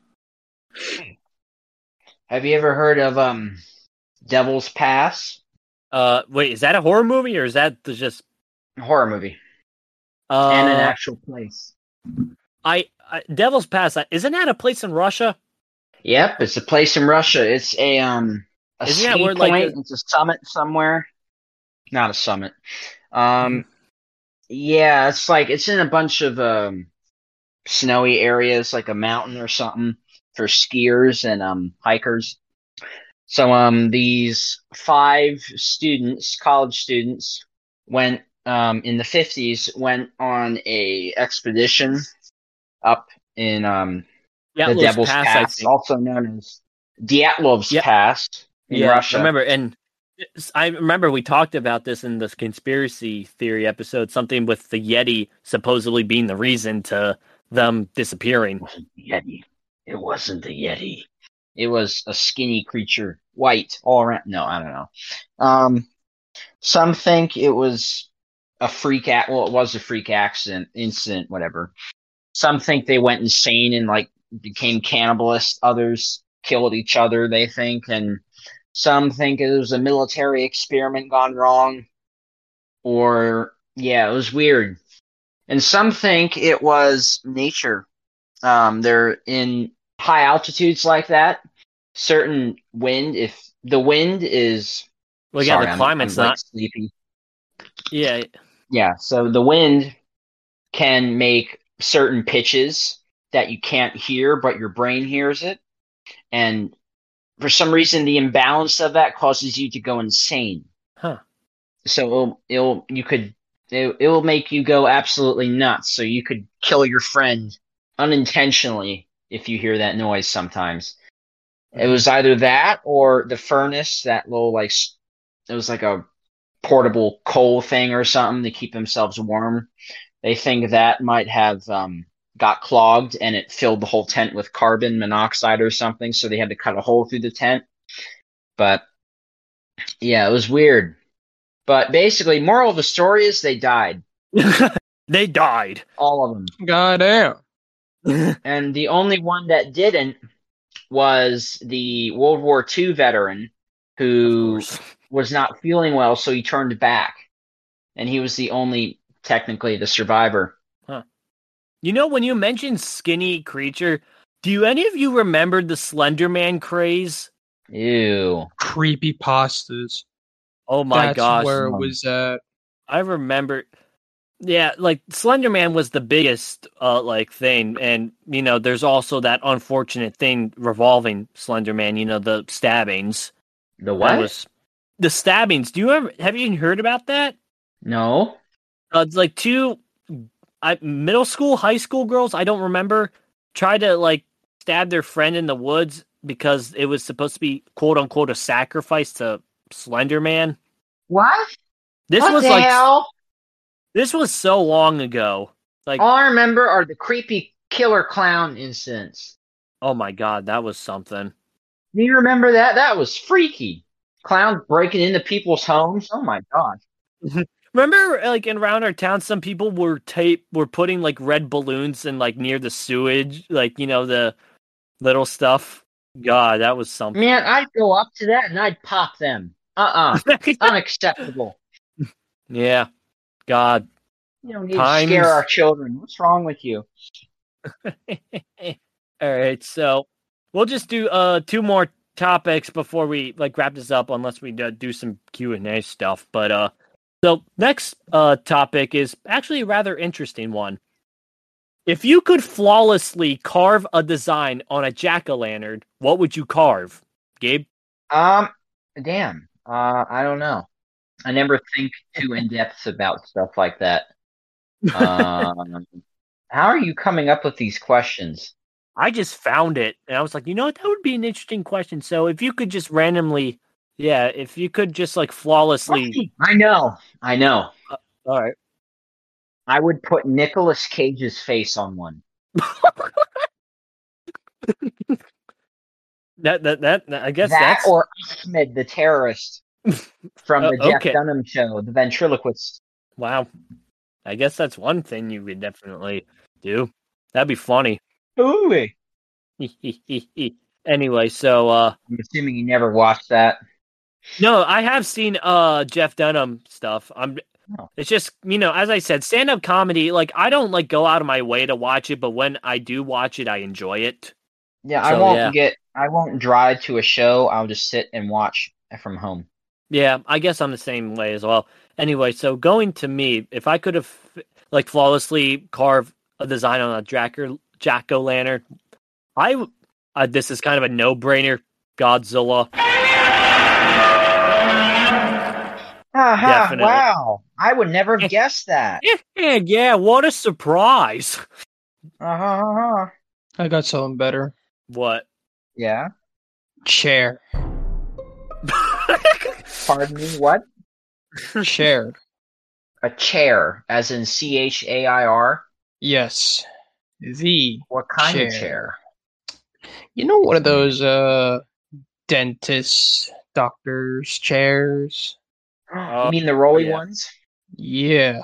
Have you ever heard of um Devil's Pass? uh wait, is that a horror movie or is that just A Horror movie. uh and an actual place. I, I Devil's Pass, isn't that a place in Russia? Yep, it's a place in Russia. It's a um a Isn't that ski where, point. like, it's a summit somewhere. Not a summit. Um yeah, it's like it's in a bunch of um snowy areas, like a mountain or something for skiers and um hikers. So um these five students, college students, went um in the fifties went on a expedition up in um the Devil's Pass, Pass, also known as Dyatlov's Yeah. Pass in yeah, Russia. I remember, and I remember we talked about this in this conspiracy theory episode. Something with the Yeti supposedly being the reason to them disappearing. It wasn't the Yeti. It wasn't the Yeti. It was a skinny creature, white all around. No, I don't know. Um, some think it was a freak act. Well, it was a freak accident, incident, whatever. Some think they went insane and like became cannibalists. Others killed each other. They think, and some think it was a military experiment gone wrong. Or yeah, it was weird. And some think it was nature um, they're in high altitudes like that. Certain wind, if the wind is Well, yeah, sorry, the I'm- climate's I'm, like, not. sleepy. Yeah, Yeah, so the wind can make certain pitches that you can't hear, but your brain hears it, and for some reason, the imbalance of that causes you to go insane. Huh. So it'll, it'll you could it, it will make you go absolutely nuts. So you could kill your friend unintentionally if you hear that noise. Sometimes it was either that or the furnace, that little like it was like a portable coal thing or something to keep themselves warm. They think that might have um, got clogged and it filled the whole tent with carbon monoxide or something, so they had to cut a hole through the tent. But yeah, it was weird. But basically, moral of the story is they died, *laughs* they died. all of them, Goddamn. *laughs* and the only one that didn't was the World War II veteran who was not feeling well, so he turned back, and he was the only technically the survivor. You know, when you mentioned skinny creature, do you any of you remember the Slender Man craze? Ew. Creepy pastas. Oh my That's gosh. where it was at. I remember yeah, like Slender Man was the biggest uh like thing and you know, there's also that unfortunate thing revolving Slender Man, you know, the stabbings. The what? was the stabbings. Do you ever have you heard about that? No. Uh, it's like two I, middle school, high school girls, I don't remember, tried to like stab their friend in the woods because it was supposed to be quote unquote a sacrifice to Slender Man. What? This what was the like hell? this was so long ago. Like All I remember are the creepy killer clown incidents. Oh my god, that was something. Do you remember that? That was freaky. Clowns breaking into people's homes. Oh my god. *laughs* Remember, like in around our town, some people were tape were putting like red balloons and like near the sewage, like you know the little stuff. God, that was something. Man, I'd go up to that and I'd pop them. Uh uh *laughs* Unacceptable. yeah, God. You don't need Times- to scare our children. What's wrong with you? *laughs* All right, so we'll just do uh two more topics before we like wrap this up, unless we uh, do some Q and A stuff. But uh, so next uh topic is actually a rather interesting one. If you could flawlessly carve a design on a jack o' lantern, what would you carve, Gabe? Um, damn. Uh, I don't know. I never think too in depth about stuff like that. Um, how are you coming up with these questions? I just found it, and I was like, you know what, that would be an interesting question. So if you could just randomly, yeah, if you could just like flawlessly, I know. I know. all right. I would put Nicolas Cage's face on one. *laughs* That, that that I guess that that's or Ahmed, the terrorist *laughs* from Uh, the Jeff okay. Dunham show, the ventriloquist. wow. I guess that's one thing you could definitely do. That'd be funny. Ooh. *laughs* anyway, so uh I'm assuming you never watched that. No, I have seen uh Jeff Dunham stuff. I'm Oh. it's just you know, as I said, stand up comedy, like I don't like go out of my way to watch it, but when I do watch it, I enjoy it. Yeah, I won't yeah. get. I won't drive to a show. I'll just sit and watch from home. Yeah, I guess I'm the same way as well. Anyway, so going to me, if I could have like flawlessly carved a design on a jack or jack o' lantern, I uh, this is kind of a no brainer. Godzilla. Aha, Definitely. wow. I would never have *laughs* guessed that. Yeah, yeah, what a surprise! Uh-huh, uh-huh. I got something better. What? Yeah. Chair. *laughs* Pardon me, what? Chair. A chair, as in C H A I R? Yes. The. What kind of Chair. chair? You know, one of those uh, dentists, doctors, chairs. Oh, you mean the oh, rolly yeah. ones? Yeah,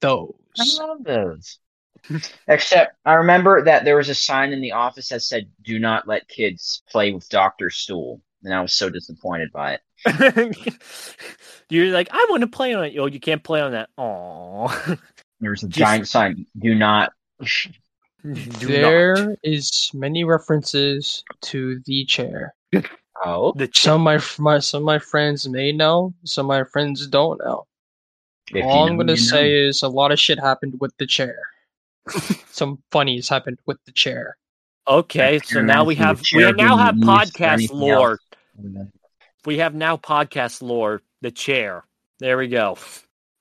those. I love those. *laughs* Except I remember that there was a sign in the office that said, "Do not let kids play with Doctor Stool," and I was so disappointed by it. *laughs* You're like, I want to play on it. Oh, you can't play on that. Oh. *laughs* There was a Just- giant sign, "Do not." Do There not. is many references to the chair. Oh, The ch- Some of my, my some of my friends may know, some of my friends don't know. if All you I'm know, gonna you say know. is a lot of shit happened with the chair. *laughs* some funnies happened with the chair. Okay, Like, so now we have we now have podcast lore. else. We have now podcast lore. The chair. There we go.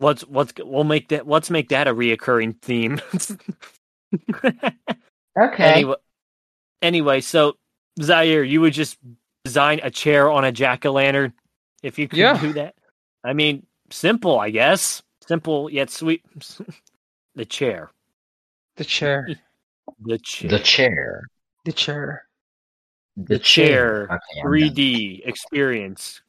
Let's let's we'll make that let's make that a reoccurring theme. *laughs* Okay. anyway, anyway, so Zaire, you would just design a chair on a jack o' lantern if you could Yeah. do that. I mean, simple, I guess. Simple yet sweet. *laughs* *laughs* the chair. The chair. The chair. The chair. The chair. The chair. Okay, I'm done. 3D experience.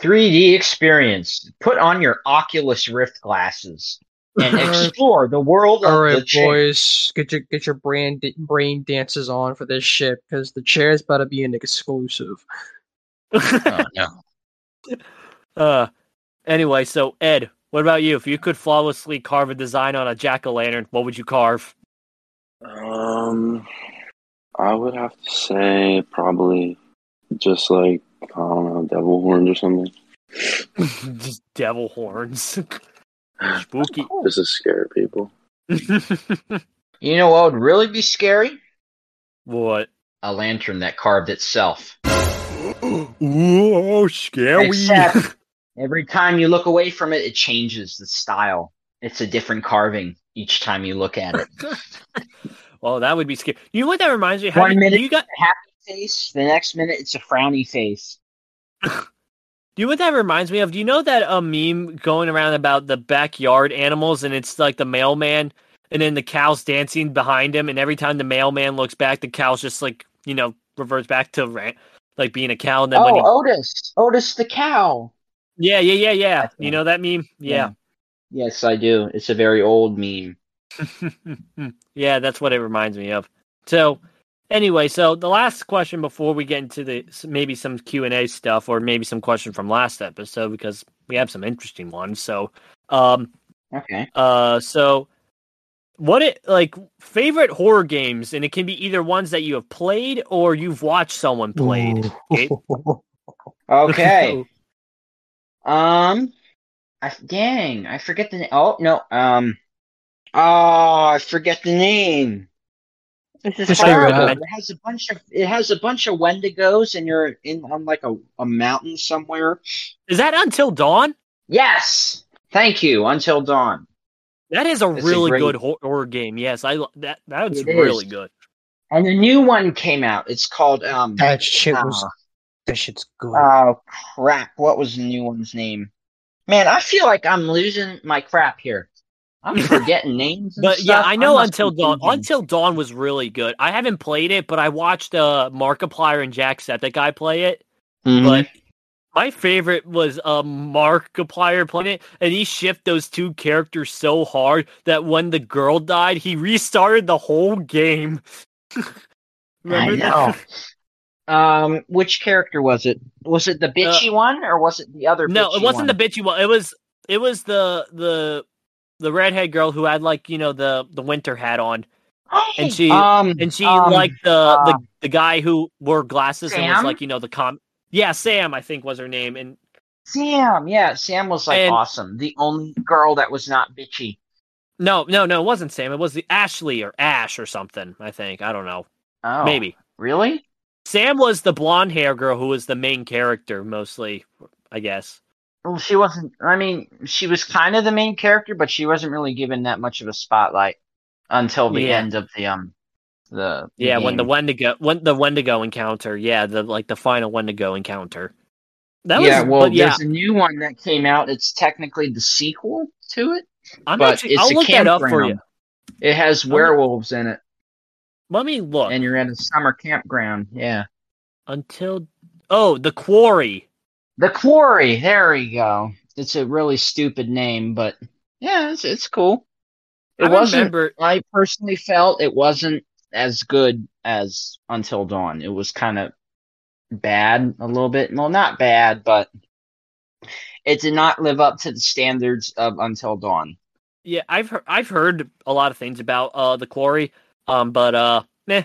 3D experience. Put on your Oculus Rift glasses and explore the world of All the right, chair. boys, get your get your brain brain dances on for this shit because the chair is about to be an exclusive. *laughs* Oh, no. *laughs* uh, anyway, so Ed, what about you? If you could flawlessly carve a design on a jack o' lantern, what would you carve? Um, I would have to say probably just like I don't know, devil horns or something, *laughs* Just devil horns. Ah, spooky. just to scare people. *laughs* You know what would really be scary? what? A lantern that carved itself. *gasps* Ooh, scary. Except every time you look away from it, it changes the style. It's a different carving each time you look at it. *laughs* well, that would be scary. You know what that reminds me? of? One you, minute- you got. Happy face, the next minute it's a frowny face. *laughs* You know what that reminds me of? Do you know that a meme going around about the backyard animals and it's like the mailman and then the cow's dancing behind him, and every time the mailman looks back, the cow's just like you know reverts back to ra- like being a cow, and then when oh, he, Oh, Otis, Otis the cow. yeah, yeah, yeah, yeah, you know that meme, yeah. Yes, I do. It's a very old meme. *laughs* yeah, that's what it reminds me of. So, anyway, so the last question before we get into the maybe some Q and A stuff, or maybe some question from last episode because we have some interesting ones. So, um, Okay. uh, so what it like favorite horror games, and it can be either ones that you have played or you've watched someone played. Gabe? Okay. *laughs* *laughs* um, I dang, I forget the name. Oh no. Um. Oh, I forget the name. This is Just it horrible. It has a bunch of it has a bunch of Wendigos, and you're in on like a, a mountain somewhere. Is that Until Dawn? Yes. Thank you. Until dawn. That is a It's a really great- good horror game. Yes, I lo- that that's really is. good. And the new one came out. It's called um. that shit was uh, that shit's good. Oh crap! What was the new one's name? Man, I feel like I'm losing my crap here. I'm forgetting names. And But yeah. I know must Until Dawn. Until Dawn was really good. I haven't played it, but I watched uh Markiplier and Jacksepticeye play it. Mhm. But my favorite was uh, Markiplier playing it, and he shipped those two characters so hard that when the girl died, he restarted the whole game. *laughs* I know. *laughs* um, which character was it? Was it the bitchy one or was it the other? Uh, No, it wasn't one? the bitchy one. It was it was the the the redhead girl who had like you know the the winter hat on, and she- um, and she um, liked the uh, the the guy who wore glasses and was like you know the com. Yeah, Sam, I think was her name, and Sam. Yeah, Sam was like And- awesome. The only girl that was not bitchy. no, no, no, it wasn't Sam. It was the Ashley or Ash or something. I think I don't know, Oh, maybe. really? Sam was the blonde hair girl who was the main character mostly, I guess. Well, she wasn't. I mean, she was kind of the main character, but she wasn't really given that much of a spotlight until the Yeah. end of the um the the Yeah, when the. Wendigo, when the Wendigo encounter, yeah, the like the final Wendigo encounter. That yeah, was, well, but yeah, there's a new one that came out. It's technically the sequel to it, I'm but actually. it's I'll a look that up for you. It has werewolves in it, Let me look. and you're at a summer campground. Yeah, Until oh, the quarry. The Quarry. There we go. It's a really stupid name, but yeah, it's it's cool. It I wasn't. remember. I personally felt it wasn't as good as Until Dawn. It was kind of bad a little bit. Well, not bad, but it did not live up to the standards of Until Dawn. Yeah, I've heard. I've heard a lot of things about uh the quarry. Um, but uh, meh.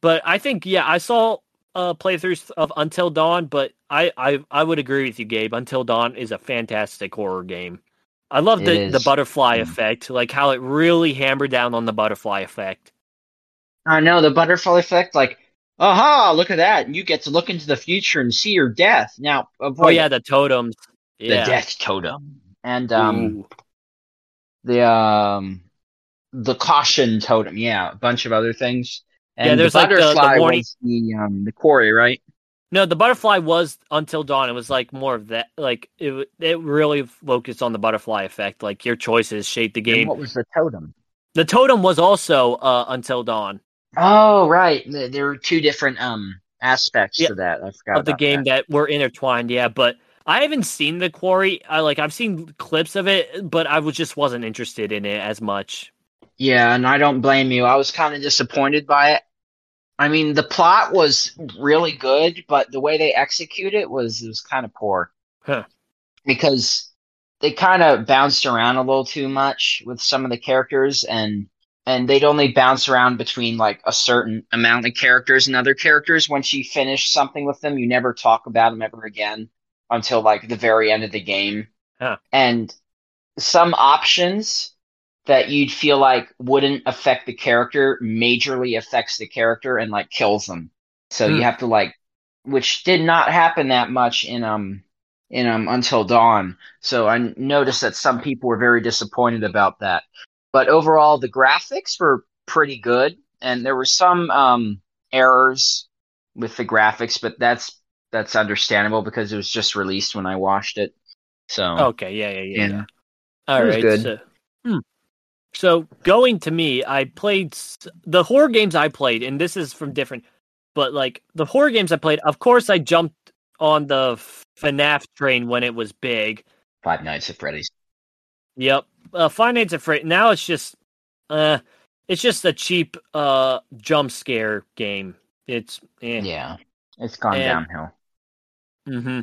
But I think yeah, I saw uh playthroughs of Until Dawn, but I I I would agree with you, Gabe. Until Dawn is a fantastic horror game. I love It the the butterfly Mm. effect, like how it really hammered down on the butterfly effect. I know the butterfly effect, like, aha, look at that. You get to look into the future and see your death. Now, avoid Oh yeah, the totems. the death totem. And um Ooh. the um the caution totem, yeah, a bunch of other things. And Yeah, there's the like the- the warning- the um the quarry, right? No, the butterfly was until dawn. It was like more of that. Like it, it really focused on the butterfly effect. Like your choices shape the And game. what was the totem? The totem was also uh, until dawn Oh, right. There were two different um aspects Yeah, to that. I forgot of the game that. that. were intertwined. Yeah, but I haven't seen the quarry. I like I've seen clips of it, but I was just wasn't interested in it as much. Yeah, and I don't blame you. I was kind of disappointed by it. I mean, the plot was really good, but the way they execute it was it was kind of poor. Huh. Because they kind of bounced around a little too much with some of the characters and and they'd only bounce around between like a certain amount of characters and other characters. Once you finish something with them, you never talk about them ever again until like the very end of the game. Huh. And some options that you'd feel like wouldn't affect the character majorly affects the character and like kills them. So Hmm. you have to like, which did not happen that much in um in um Until Dawn. So I noticed that some people were very disappointed about that. But overall, the graphics were pretty good, and there were some um errors with the graphics, but that's that's understandable because it was just released when I watched it. So Okay, yeah, yeah, yeah. yeah. All It was right. good. So, hmm. So going to me, I played the horror games I played, and this is from different, but like the horror games I played, of course, I jumped on the FNAF train when it was big. Five Nights at Freddy's. Yep, uh, Five Nights at Freddy. Now it's just, uh, it's just a cheap uh jump scare game. It's eh. Yeah, it's gone And- downhill. Mm-hmm.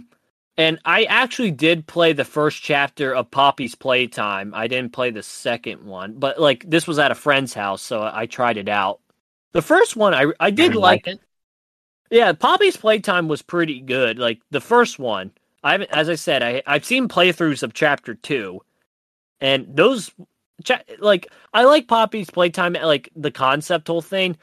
And I actually did play the first chapter of Poppy's Playtime. I didn't play the second one, but like this was at a friend's house, so I tried it out. The first one I I did You like. it. Yeah, Poppy's Playtime was pretty good. Like the first one, I haven't, as I said, I I've seen playthroughs of chapter two, and those, like I like Poppy's Playtime, like the concept whole thing.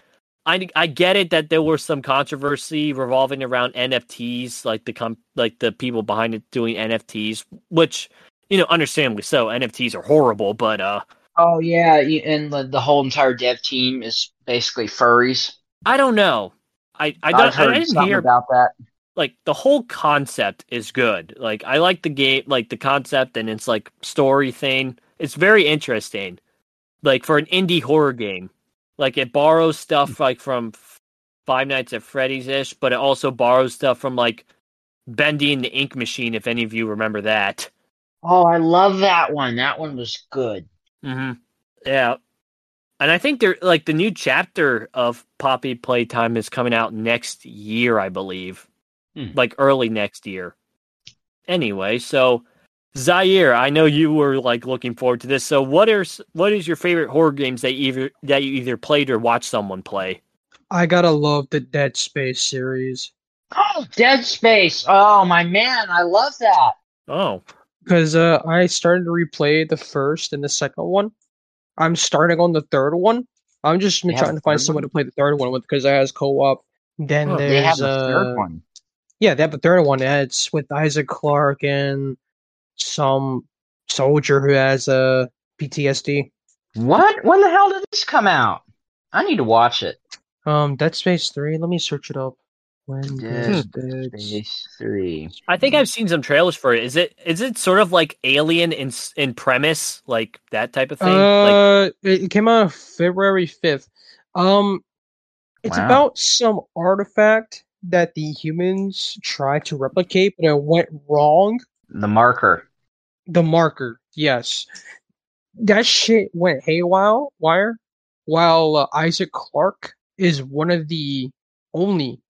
I I get it that there was some controversy revolving around NFTs, like the com- like the people behind it doing NFTs, which you know, understandably so. NFTs are horrible, but uh, Oh yeah, and the, the whole entire dev team is basically furries. I don't know. I I don't. I didn't hear about that. like the whole concept is good. Like I like the game, like the concept and its like story thing. It's very interesting. Like for an indie horror game, like it borrows stuff like from Five Nights at Freddy's ish, but it also borrows stuff from like Bendy and the Ink Machine. If any of you remember that. Oh, I love that one. That one was good. Mm-hmm. Yeah. And I think they're like the new chapter of Poppy Playtime is coming out next year, I believe. Hmm. Like early next year. Anyway, so Zaire, I know you were like looking forward to this. So what are what is your favorite horror games that you either that you either played or watched someone play? I gotta love the Dead Space series Oh, Dead Space. Oh my man, I love that. Oh. because uh, I started to replay the first and the second one. I'm starting on the third one. I'm just They trying to find someone one? to play the third one with because it has co-op. Then Oh, there's They have a uh, third one. Yeah, they have a third one. yeah, It's with Isaac Clarke and some soldier who has a PTSD. What? When the hell did this come out? I need to watch it. Um, Dead Space Three. Let me search it up. When Dead does Dead Space Three. I think I've seen some trailers for it. Is it is it sort of like Alien in in premise, like that type of thing? Uh, it it came out February fifth. Um, it's Wow. about some artifact that the humans tried to replicate, but it went wrong. The marker. The marker, yes, that shit went haywire. Wire, while uh, Isaac Clarke is one of the only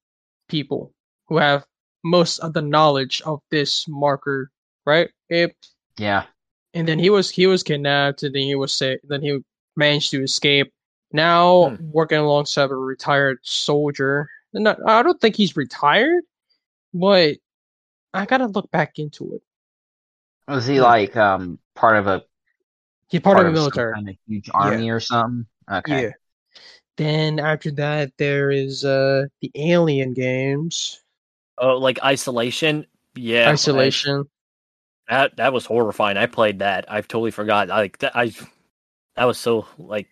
people who have most of the knowledge of this marker, right? Abe? Yeah. and then he was he was kidnapped and then he was sa- then he managed to escape now Hmm. working alongside a retired soldier not, i don't think he's retired but i gotta look back into it Was he Hmm. like um part of a He part, of the military kind of huge army or something? Okay. yeah then after that there is uh the alien games oh, like isolation. Yeah, I- isolation That that was horrifying. I played that. I've totally forgot. I, Like that, I that was so like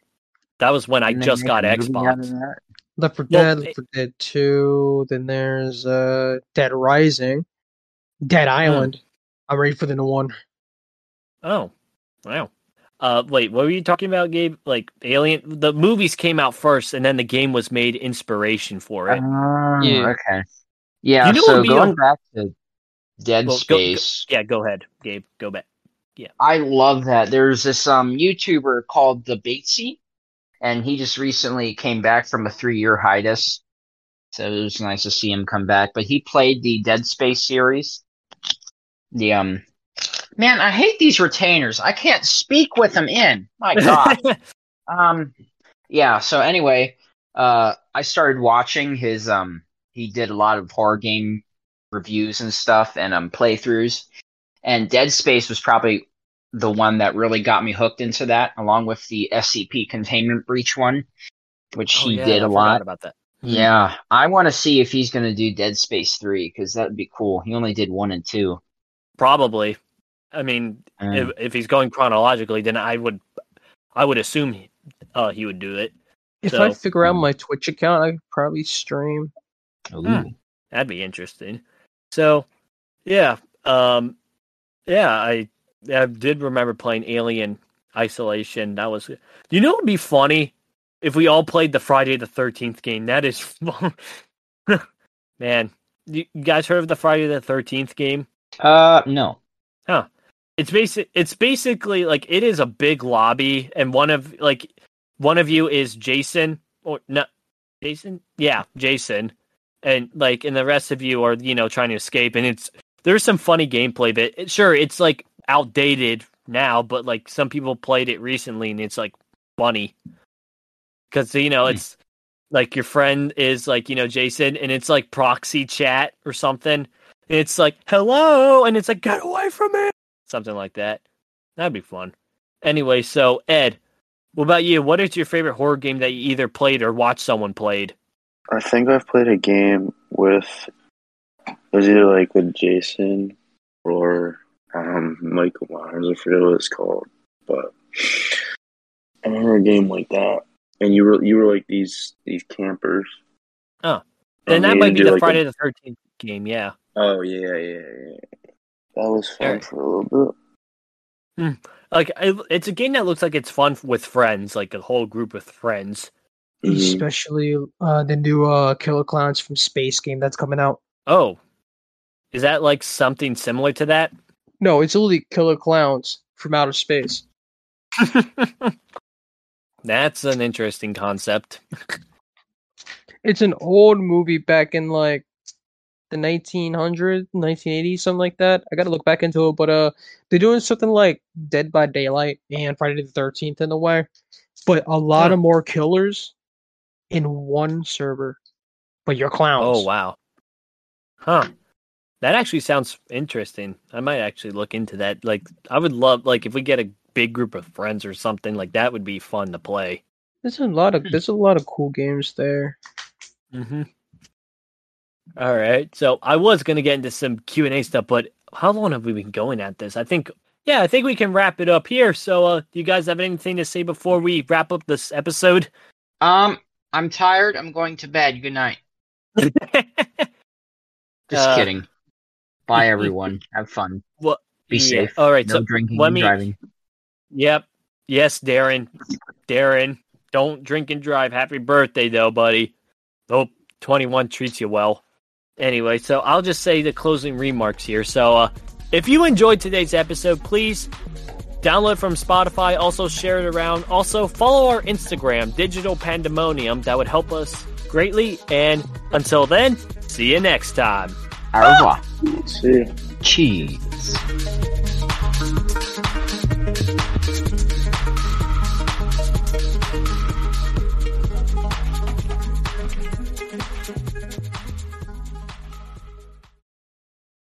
that was when I Didn't just got a movie Xbox. left for Well, dead it- left 4 dead 2 then there's uh dead rising dead Hmm. island i'm ready for the new one Oh, wow. Uh, wait, what were you talking about, Gabe? Like Alien? The movies came out first, and then the game was made inspiration for it. Oh, Yeah. okay. Yeah, You know so going a- back to Dead Well, go- go- Space, yeah, go ahead, Gabe. Go back. Yeah. I love that. There's this um YouTuber called The Batesy, and he just recently came back from a three year hiatus. So it was nice to see him come back. But he played the Dead Space series. The um man, I hate these retainers. I can't speak with them in. My *laughs* God. Um, yeah. So anyway, uh, I started watching his. Um, he did a lot of horror game reviews and stuff, and um playthroughs. And Dead Space was probably the one that really got me hooked into that, along with the SCP Containment Breach one, which Oh, he yeah, did a lot. about that. Yeah, I want to see if he's going to do Dead Space three because that would be cool. He only did one and two. Probably. I mean, Um, if, if he's going chronologically, then I would, I would assume, he, uh, he would do it. If I So- figure out my Twitch account, I could probably stream. ooh. Hmm. That'd be interesting. So, yeah, um, yeah, I I did remember playing Alien Isolation. That was. You know, it'd be funny if we all played the Friday the Thirteenth game. That is. *laughs* *laughs* Man, you you guys heard of the Friday the Thirteenth game? Uh, no. Huh. It's basic. It's basically like it is a big lobby, and one of like one of you is Jason or no Jason. Yeah, Jason, and like, and the rest of you are you know trying to escape. And it's there's some funny gameplay, but it, sure, it's like outdated now, but like some people played it recently, and it's like funny because you know it's like your friend is like you know Jason, and it's like proxy chat or something. And it's like hello, and it's like get away from me, something like that. That'd be fun. Anyway, so Ed, what about you? What is your favorite horror game that you either played or watched someone played? I think I've played a game with it was either like with Jason or um Michael Myers. I forget what it's called, but I remember a game like that. And you were you were like these these campers. Oh. Um, And that might be the like, a- Friday the Thirteenth game. Yeah. Oh yeah, yeah, yeah. That was fun Alright. for a little bit. Like I, it's a game that looks like it's fun with friends, like a whole group of friends. Mhm. Especially uh, the new uh, Killer Klowns from Space game that's coming out. Oh, is that like something similar to that? No, it's only Killer Klowns from outer space. *laughs* That's an interesting concept. *laughs* It's an old movie back in like the 1900s, 1980s, something like that. I gotta look back into it, but uh, they're doing something like Dead by Daylight and Friday the 13th in a way, but a lot of more killers in one server. But you're clowns. Oh wow, huh? That actually sounds interesting. I might actually look into that. Like, I would love like if we get a big group of friends or something like that would be fun to play. There's a lot of there's a lot of cool games there. Mm-hmm. All right. So I was gonna get into some Q and A stuff, but how long have we been going at this? I think yeah, I think we can wrap it up here. So uh do you guys have anything to say before we wrap up this episode? Um, I'm tired. I'm going to bed. Good night. *laughs* Just Uh, kidding. Bye, *laughs* everyone. Have fun. Well, Be yeah. safe. All right, No so drinking let and me- driving. Yep. Yes, Darren. Darren, don't drink and drive. Happy birthday though, buddy. Hope 21 treats you well. Anyway, so I'll just say the closing remarks here. So uh if you enjoyed today's episode, please download from Spotify, also share it around. Also follow our Instagram, Digital Pandemonium. That would help us greatly. And until then, see you next time. Au revoir. See ya. Cheese.